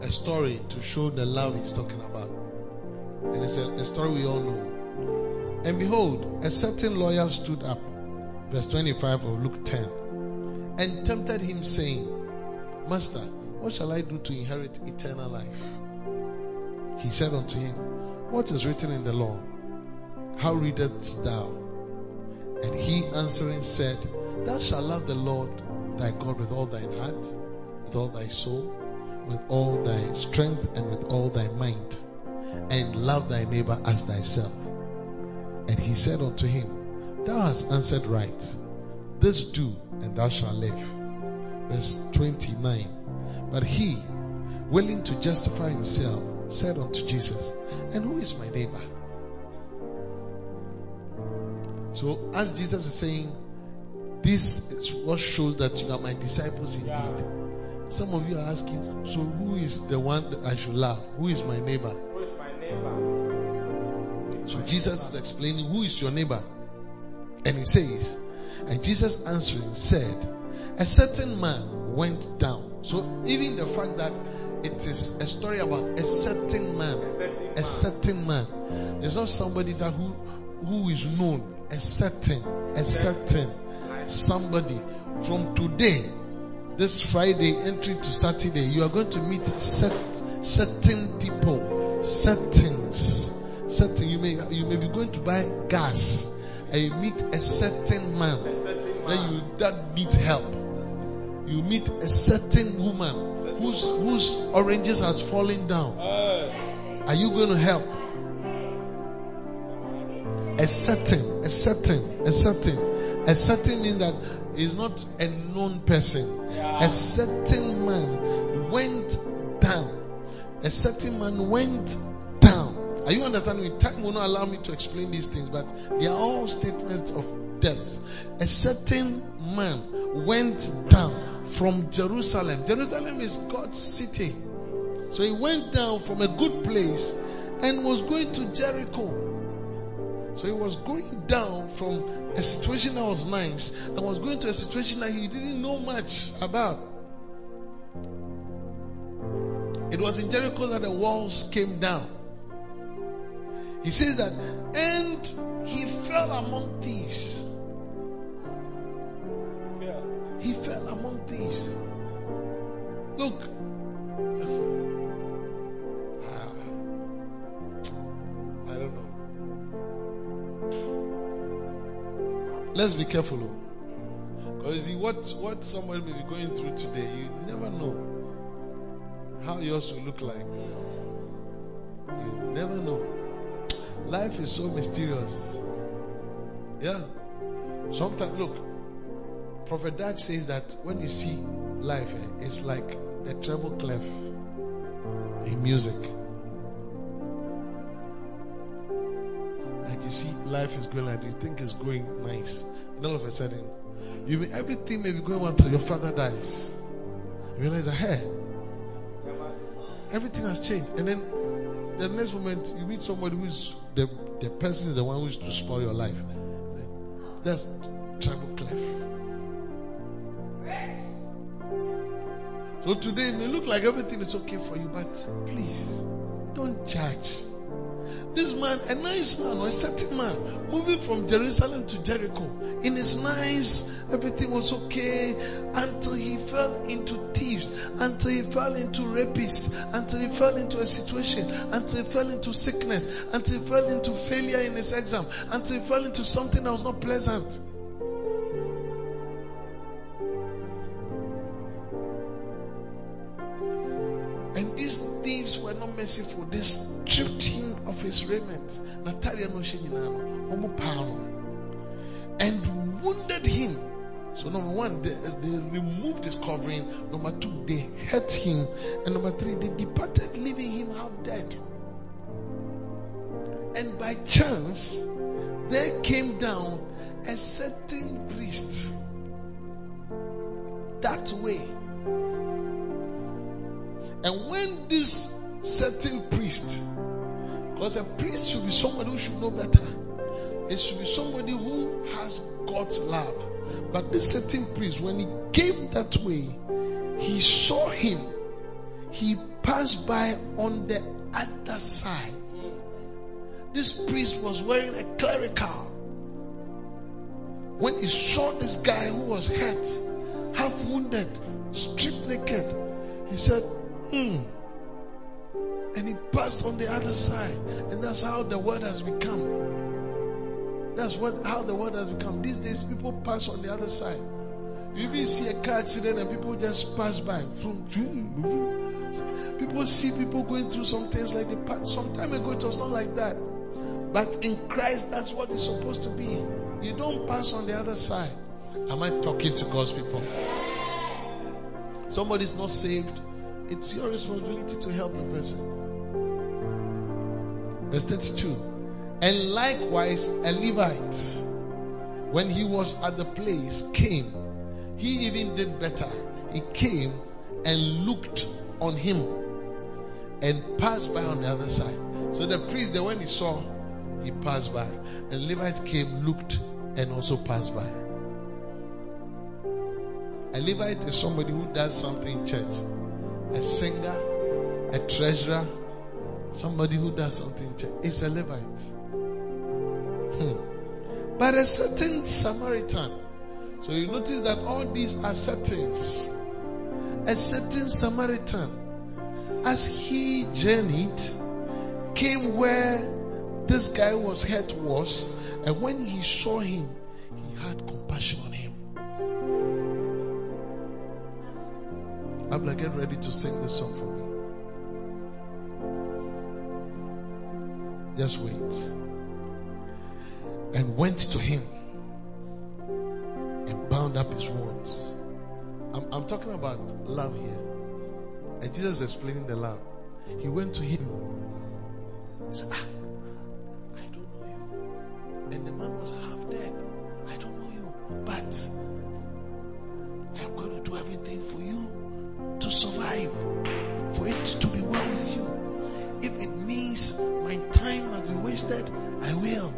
a story to show the love he's talking about. And it's a, a story we all know. And behold, a certain lawyer stood up verse 25 of Luke 10, and tempted him, saying, Master, what shall I do to inherit eternal life? He said unto him, What is written in the law? How readest thou? And he answering said, Thou shalt love the Lord thy God with all thine heart, with all thy soul, with all thy strength, and with all thy mind, and love thy neighbor as thyself. And he said unto him, Thou hast answered right. This do, and thou shalt live. Verse 29. But he, willing to justify himself, said unto Jesus, And who is my neighbor? So, as Jesus is saying, this is what shows that you are my disciples indeed. Some of you are asking, so who is the one that I should love? Who is my neighbor? Who is my neighbor? So Jesus is explaining who is your neighbor. And he says, and Jesus answering said, a certain man went down. So even the fact that it is a story about a certain man, a certain man, it's not somebody that who who is known, a certain, a certain somebody. From today, this Friday, entry to Saturday, you are going to meet set, certain people, settings, certain. You may you may be going to buy gas and you meet a certain man. Then you that needs help. You meet a certain woman whose whose oranges has fallen down. Are you going to help? A certain, a certain, a certain, a certain means that is not a known person. A certain man went down. A certain man went down. Are you understanding me? Time will not allow me to explain these things, but they are all statements of depth. A certain man went down from Jerusalem. Jerusalem is God's city. So he went down from a good place and was going to Jericho. So he was going down from a situation that was nice and was going to a situation that he didn't know much about. It was in Jericho that the walls came down. He says that, and he fell among thieves. He fell among thieves. Look. Ah. I don't know. Let's be careful. Because you see, what, what somebody may be going through today, you never know how yours will look like. You never know. Life is so mysterious. Yeah. Sometimes, look, Prophet Dag says that when you see life, eh, it's like the treble clef in music. Like you see, life is going like you think it's going nice, and all of a sudden, you may, everything may be going well until your father dies. You realize that hey, everything has changed, and then the next moment you meet somebody who's the the person is the one who's to spoil your life. That's treble clef. So today it may look like everything is okay for you, but please don't judge. This man, a nice man or a certain man, moving from Jerusalem to Jericho, in his nice, everything was okay until he fell into thieves, until he fell into rapists, until he fell into a situation, until he fell into sickness, until he fell into failure in his exam, until he fell into something that was not pleasant. Merciful. They stripped him of his raiment. Natalia and wounded him. So number one, they, uh, they removed his covering. Number two, they hurt him. And number three, they departed, leaving him half dead. And by chance, there came down a certain priest that way. And when this certain priest, because a priest should be somebody who should know better, it should be somebody who has God's love. But this certain priest, when he came that way, he saw him. He passed by on the other side. This priest was wearing a clerical. When he saw this guy who was hurt, half wounded, stripped naked, he said, Hmm. And he passed on the other side. And that's how the world has become. That's what how the world has become. These days people pass on the other side. You even see a car accident and people just pass by. People see people going through some things like the past. Some time ago it was not like that. But in Christ, that's what it's supposed to be. You don't pass on the other side. Am I talking to God's people? Somebody's not saved. It's your responsibility to help the person. Verse 32. And likewise, a Levite, when he was at the place, came. He even did better. He came and looked on him and passed by on the other side. So the priest, when he saw, he passed by. And Levite came, looked, and also passed by. A Levite is somebody who does something in church. A singer, a treasurer, somebody who does something is a Levite. Hmm. But a certain Samaritan. So you notice that all these are settings. A certain Samaritan, as he journeyed, came where this guy was hurt was, and when he saw him, he had compassion on him. Abla, get ready to sing this song for me. Just wait. And went to him and bound up his wounds. I'm, I'm talking about love here. And Jesus explaining the love. He went to him. He said, ah, I don't know you. And the man was half dead. I don't know you. But I'm going to do everything for you to survive, for it to be well with you. If it means my time must be wasted, I will.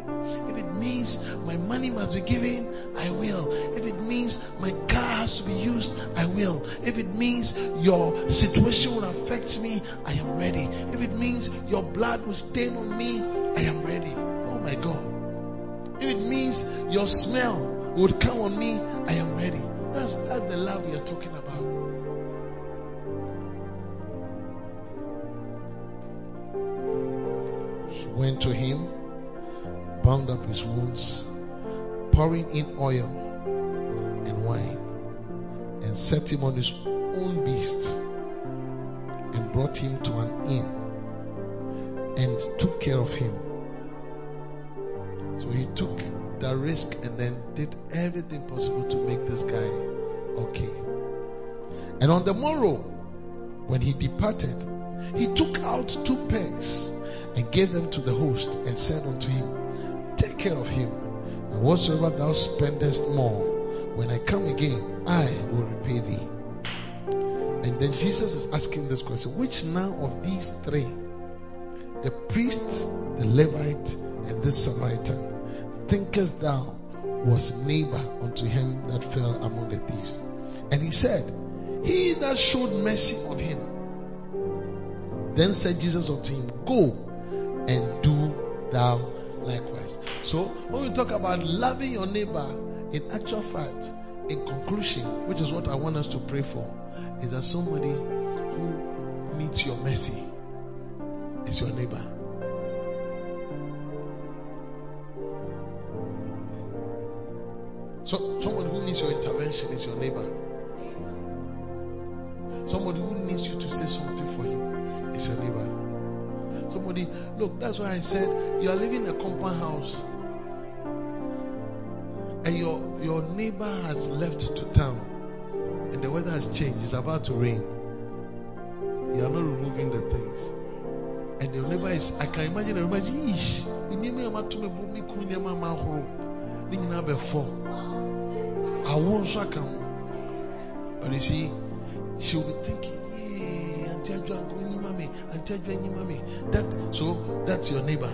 If it means my money must be given, I will. If it means my car has to be used, I will. If it means your situation will affect me, I am ready. If it means your blood will stain on me, I am ready. Oh my God. If it means your smell would come on me, I am ready. That's, that's the love we are talking about. She went to him, bound up his wounds, pouring in oil and wine, and set him on his own beast, and brought him to an inn, and took care of him. So he took that risk and then did everything possible to make this guy okay. And on the morrow, when he departed, he took out two pence and gave them to the host and said unto him, Take care of him, and whatsoever thou spendest more, when I come again, I will repay thee. And then Jesus is asking this question Which now of these three, the priest, the Levite, and this Samaritan, thinkest thou was neighbor unto him that fell among the thieves? And he said, He that showed mercy on him. Then said Jesus unto him, Go and do thou likewise. So when we talk about loving your neighbor, in actual fact, in conclusion, which is what I want us to pray for, is that somebody who needs your mercy is your neighbor. So somebody who needs your intervention is your neighbor. Somebody who needs you to say something for him is. Somebody, look, that's why I said you are living in a compound house and your your neighbor has left to town and the weather has changed, it's about to rain. You are not removing the things. And your neighbor is, I can imagine neighbor is, my to me, me, kunya, ma, ma, ho. But you see, she will be thinking, That, so that's your neighbor.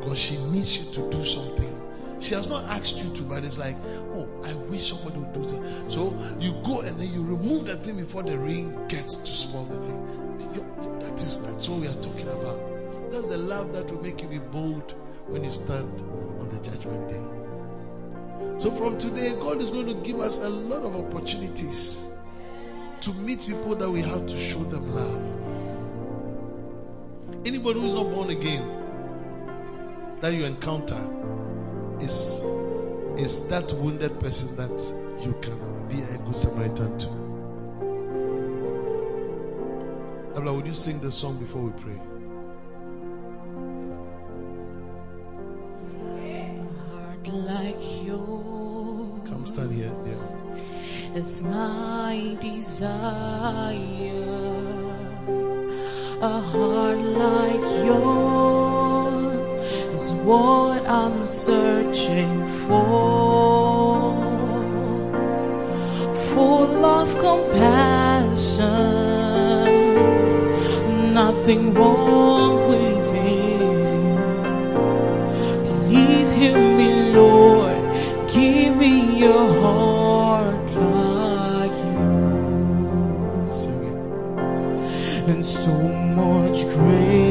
Because she needs you to do something. She has not asked you to, but it's like, oh, I wish somebody would do that. So you go and then you remove the thing before the rain gets to spoil the thing. That is that's what we are talking about. That's the love that will make you be bold when you stand on the judgment day. So from today, God is going to give us a lot of opportunities to meet people that we have to show them love. Anybody who is not born again that you encounter is is that wounded person that you can be a good Samaritan to. Abla, would you sing the song before we pray? heart like yours Come stand here. Yeah. is my desire. A heart like yours is what I'm searching for. Full of compassion, nothing wrong with it. Please hear me, Lord. Give me your so much grace,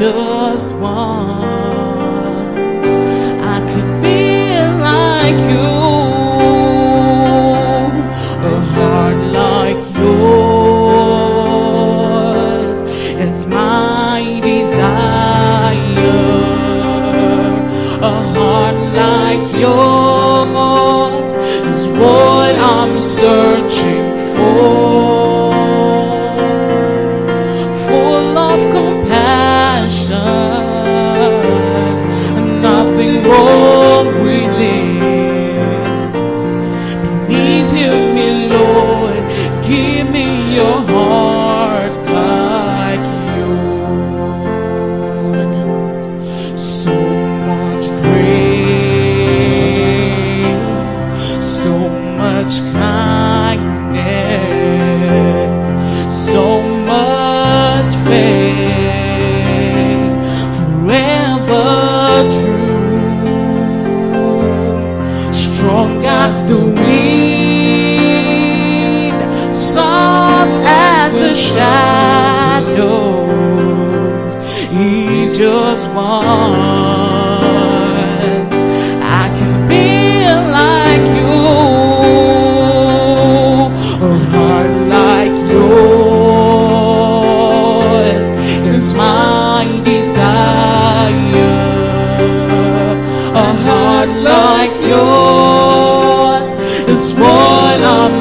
just one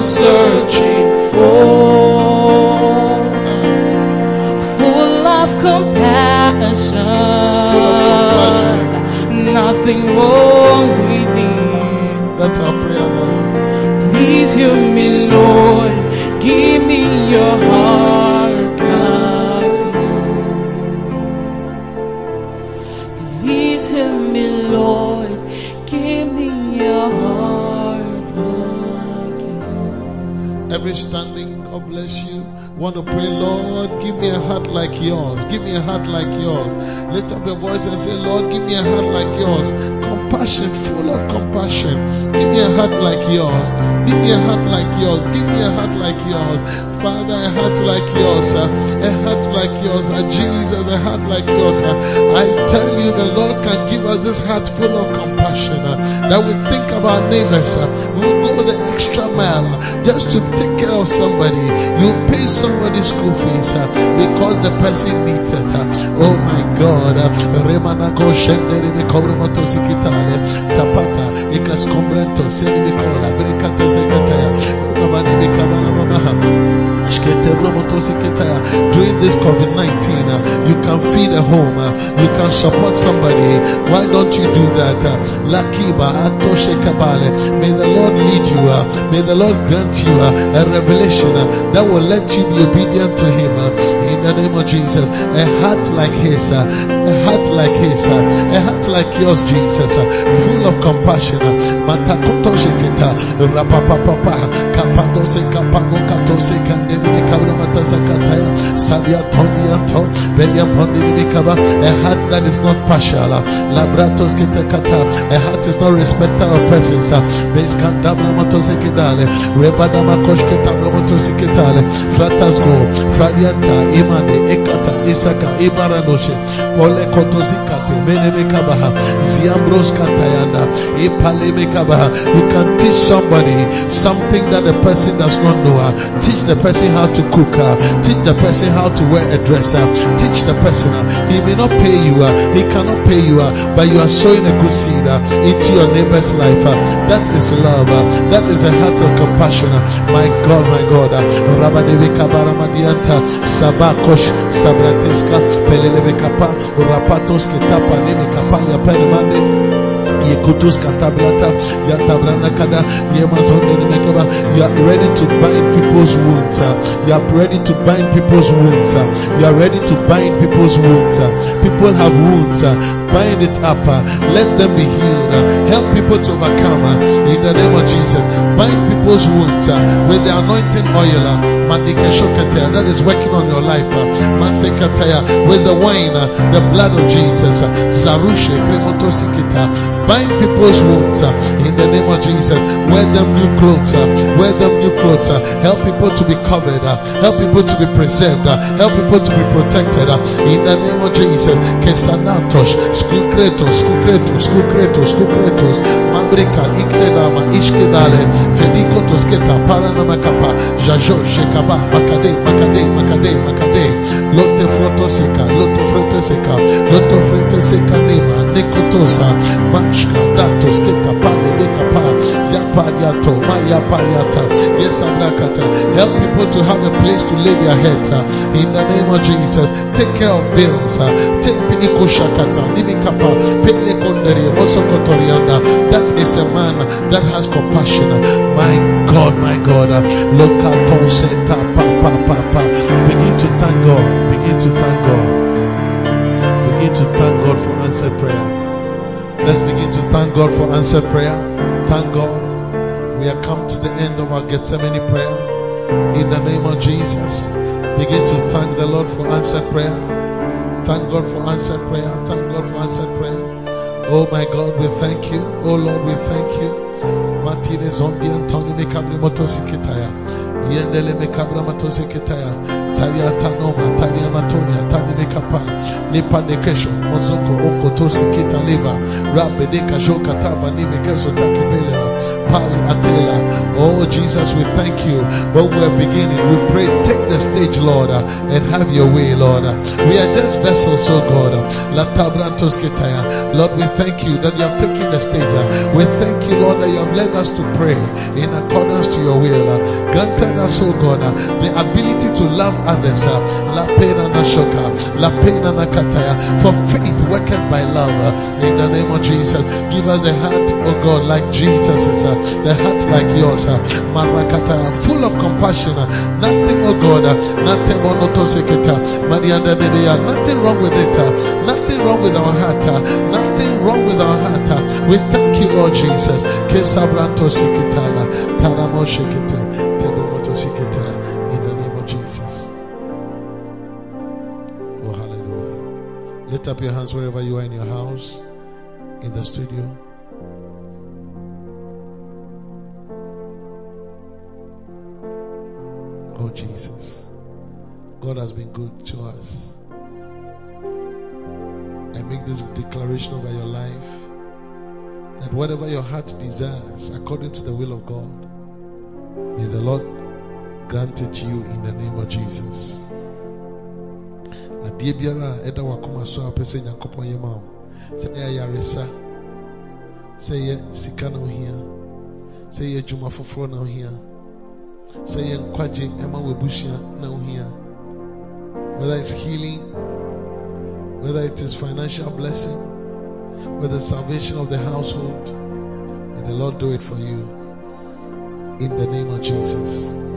searching for. Full of compassion, nothing wrong with me. That's our prayer now. Please hear me, Lord. Give me your heart God bless you. Want to pray, Lord, give me a heart like yours. Give me a heart like yours. Lift up your voice and say, Lord, give me a heart like yours. Compassion, full of compassion. Give me a heart like yours. Give me a heart like yours. Give me a heart like yours. Father, a heart like yours. A heart like yours. Jesus, a heart like yours. I tell you, the Lord can give us this heart full of compassion. That we think of our neighbors. We will go the extra mile just to take care of somebody. You pay somebody's school fees because the person needs it. Oh my God. uh, Tapata ikaskombrento seni mi kola. Brikata zekataya. Mabani mi kabala mamaha. During this COVID 19, uh, you can feed a home, uh, you can support somebody. Why don't you do that? Uh, Lakiba, Atoshe Kabale. May the Lord lead you, uh, may the Lord grant you uh, a revelation uh, that will let you be obedient to Him. in the name of Jesus, a heart like His, a heart like His, a heart like yours, Jesus, full of compassion. Matakoto Sheketa, Rapapapa, Kapadose Kapano Katose Mikaba, a heart that is not partial, a heart is not respecter of persons, Beskandabra Motosekidale, Rebada Makoshketa Motosikitale, Fratas Go, Fradianta, Imane, Ekata, Isaka, Ibaranoshe, Pole Kotozikate, Menemekabaha, Ziambros Katayanda, Ipalemekabaha. You can teach somebody something that the person does not know. Teach the person how to cook. uh, Teach the person how to wear a dress. uh, Teach the person. uh, He may not pay you. Uh, he cannot pay you. Uh, but you are sowing a good seed uh, into your neighbor's life. That is love. That is a heart of compassion. My God, my God. Rabadevi Kabaramadianta, Sabakosh, Sabrateska, Peleleve Kapa, Nemi Kapalia Perimande. You are ready to bind people's wounds. You are ready to bind people's wounds. You are ready to bind people's wounds. People have wounds. Bind it up. Let them be healed. Help people to overcome. uh. In the name of Jesus, bind people's wounds uh, with the anointing oil. uh. That is working on your life. Uh, with the wine, uh, the blood of Jesus. Uh, Zarushe, Kremotosikita. Bind people's wounds in the name of Jesus. Wear them new clothes. Wear them new clothes. Help people to be covered. Help people to be preserved. Help people to be protected. In the name of Jesus. Kesanatos, Skukretos, Skukretos, Skukretos, Skukretos, kotos mandreka iktelama ishkedale fenikotos keta paranama kapa jajo shekaba makade makade makade makade Lote Frotoseka, Loto Frotoseka, Loto Frotoseka Nema, Nekotosa, Mashka, Datos, Keta, Pale, Bekapa, Yapadiato, Mayapayata, Yes, Abrakata. Help people to have a place to lay their heads uh, in the name of Jesus. Take care of bills. Uh, take Iko Shakata, Nimikapa, Pele Kondere, Mosokotorianda. That is a man that has compassion. My God, my God. Local Tonseta pa pa pa pa. Begin to thank God. Begin to thank God. Begin to thank God for answered prayer. Let's begin to thank God for answered prayer. Thank God. We have come to the end of our Gethsemane prayer. In the name of Jesus, begin to thank the Lord for answered prayer. Thank God for answered prayer. Thank God for answered prayer. Oh my God, we thank you. Oh Lord, we thank you. Martinez on the Antoni Mekabri Motosikitaya. Yendele Mekabra Motosikitaya. Taria Tanoma, Taria Matonia, Tani Mekapa. Nipa Nekesho, Mozoko, Oko Tosikita Liva. Rabbe Deka Taba Nimekeso Takibeleva. Oh Jesus, we thank you. When we're beginning, we pray, take the stage, Lord, and have your way, Lord. We are just vessels, oh God. Lord, we thank you that you have taken the stage. We thank you, Lord, that you have led us to pray in accordance to your will. Granted us, oh God, the ability to love others. La pena na shoka, la pena na kataya. For faith worketh by love. In the name of Jesus, give us the heart, oh God, like Jesus' uh, the heart like yours. uh, Marakata, full of compassion. uh, Nothing, oh God, uh, nothing monotoseketa, Marianda nothing wrong with it. uh, Nothing wrong with our heart. uh, Nothing wrong with our heart. uh. We thank you, Lord Jesus. Taramo In the name of Jesus. Oh, hallelujah. Lift up your hands wherever you are in your house, in the studio. Oh, Jesus. God has been good to us. I make this declaration over your life that whatever your heart desires, according to the will of God, may the Lord grant it to you in the name of Jesus. adeɛ biara a ɛda wakoma so a pɛ sɛ nyankopɔn yɛ ma wo sɛ ɛyɛ sika na ohia sɛ ɛyɛ adwuma foforɔ na ohia sɛ ɛyɛ nkwagye ɛma w'abusua na ohia whether it's healing whether it is financial blessing whether salvation of the household may the Lord do it for you. In the name of Jesus.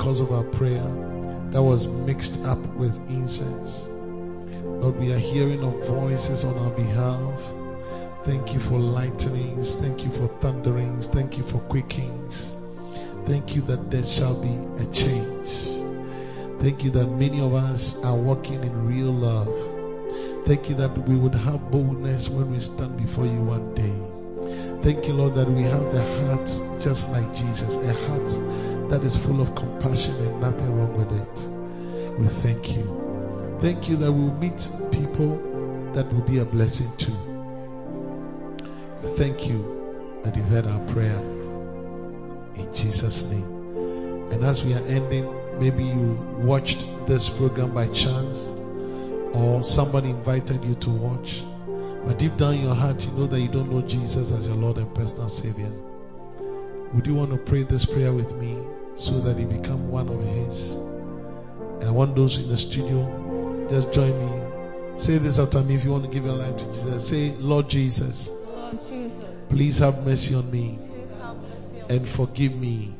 Because of our prayer that was mixed up with incense. Lord, we are hearing of voices on our behalf. Thank you for lightnings. Thank you for thunderings. Thank you for quickings. Thank you that there shall be a change. Thank you that many of us are walking in real love. Thank you that we would have boldness when we stand before you one day. Thank you, Lord, that we have the heart just like Jesus, a heart that is full of compassion and nothing wrong with it. We thank you. Thank you that we will meet people that will be a blessing too. Thank you that you heard our prayer in Jesus' name. And as we are ending, maybe you watched this program by chance or somebody invited you to watch. But deep down in your heart, you know that you don't know Jesus as your Lord and personal Savior. Would you want to pray this prayer with me so that you become one of His? And I want those in the studio, just join me. Say this after me if you want to give your life to Jesus. Say, Lord Jesus, Lord Jesus, please have mercy on me mercy on and forgive me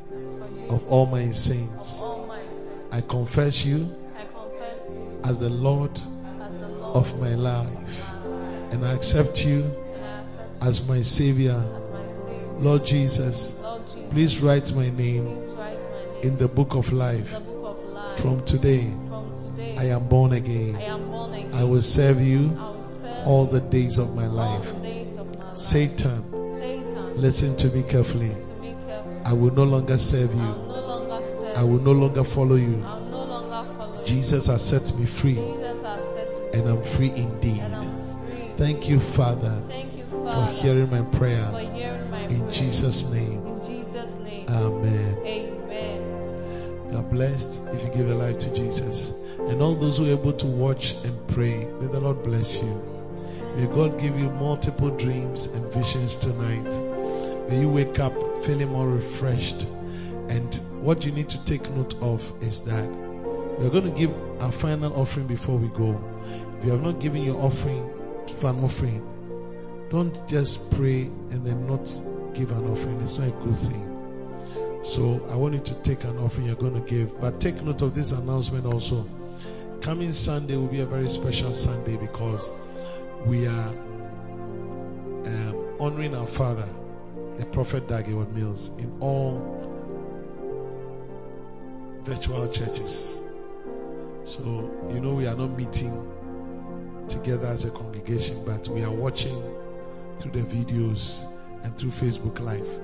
of all my sins. all my sins. I confess you I confess you as the Lord as the Lord of my life and I accept you I accept as my Savior. as my Savior. Lord Jesus, Lord Jesus, please write my name in the book of life. book of life. From today, From today, I am born I again. am born again. I will serve you will serve all the days of my life. of my life. Satan, Satan, listen to me carefully. to me careful. I will no longer serve I will you. no longer serve. I will no longer follow you. No longer follow. Jesus has set me free Jesus has set me and I'm free indeed. I'm free. Thank you, Father, Thank you, for hearing my for prayer. hearing my In. Jesus' name, In Jesus' name. Amen. You are blessed if you give your life to Jesus. And all those who are able to watch and pray, may the Lord bless you. May God give you multiple dreams and visions tonight. May you wake up feeling more refreshed. And what you need to take note of is that we are going to give our final offering before we go. If you have not given your offering, give an offering. Don't just pray and then not give an offering. It's not a good thing. So I want you to take an offering you're going to give. But take note of this announcement also. Coming Sunday will be a very special Sunday because we are um, honoring our father, the Prophet Dag Heward-Mills, in all virtual churches. So, you know, we are not meeting together as a congregation, but we are watching through the videos and through Facebook Live.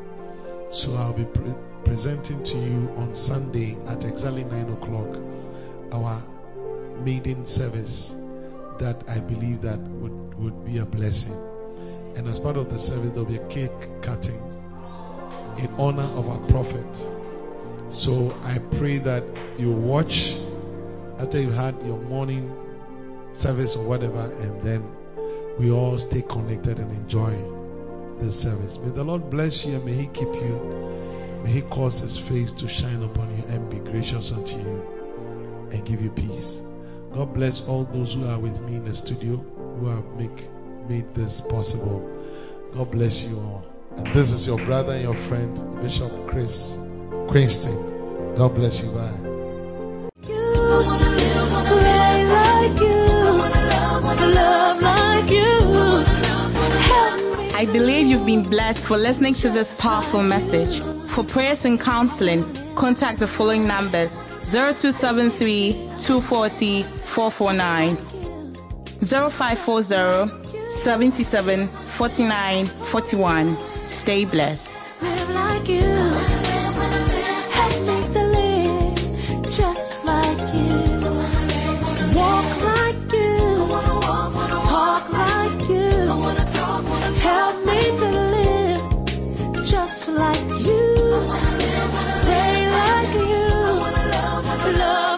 So I'll be presenting to you on Sunday at exactly 9 o'clock our maiden service that I believe that would, would be a blessing. And as part of the service, there'll be a cake cutting in honor of our prophet. So I pray that you watch after you've had your morning service or whatever, and then we all stay connected and enjoy this service. May the Lord bless you and may He keep you. May He cause His face to shine upon you and be gracious unto you and give you peace. God bless all those who are with me in the studio who have make, made this possible. God bless you all. And this is your brother and your friend, Bishop Chris Quinston. God bless you. Bye. I believe you've been blessed for listening to this powerful message. For prayers and counseling, contact the following numbers 0273 240 449, 0540 77 49 41. Stay blessed. Pray like you. Love, love.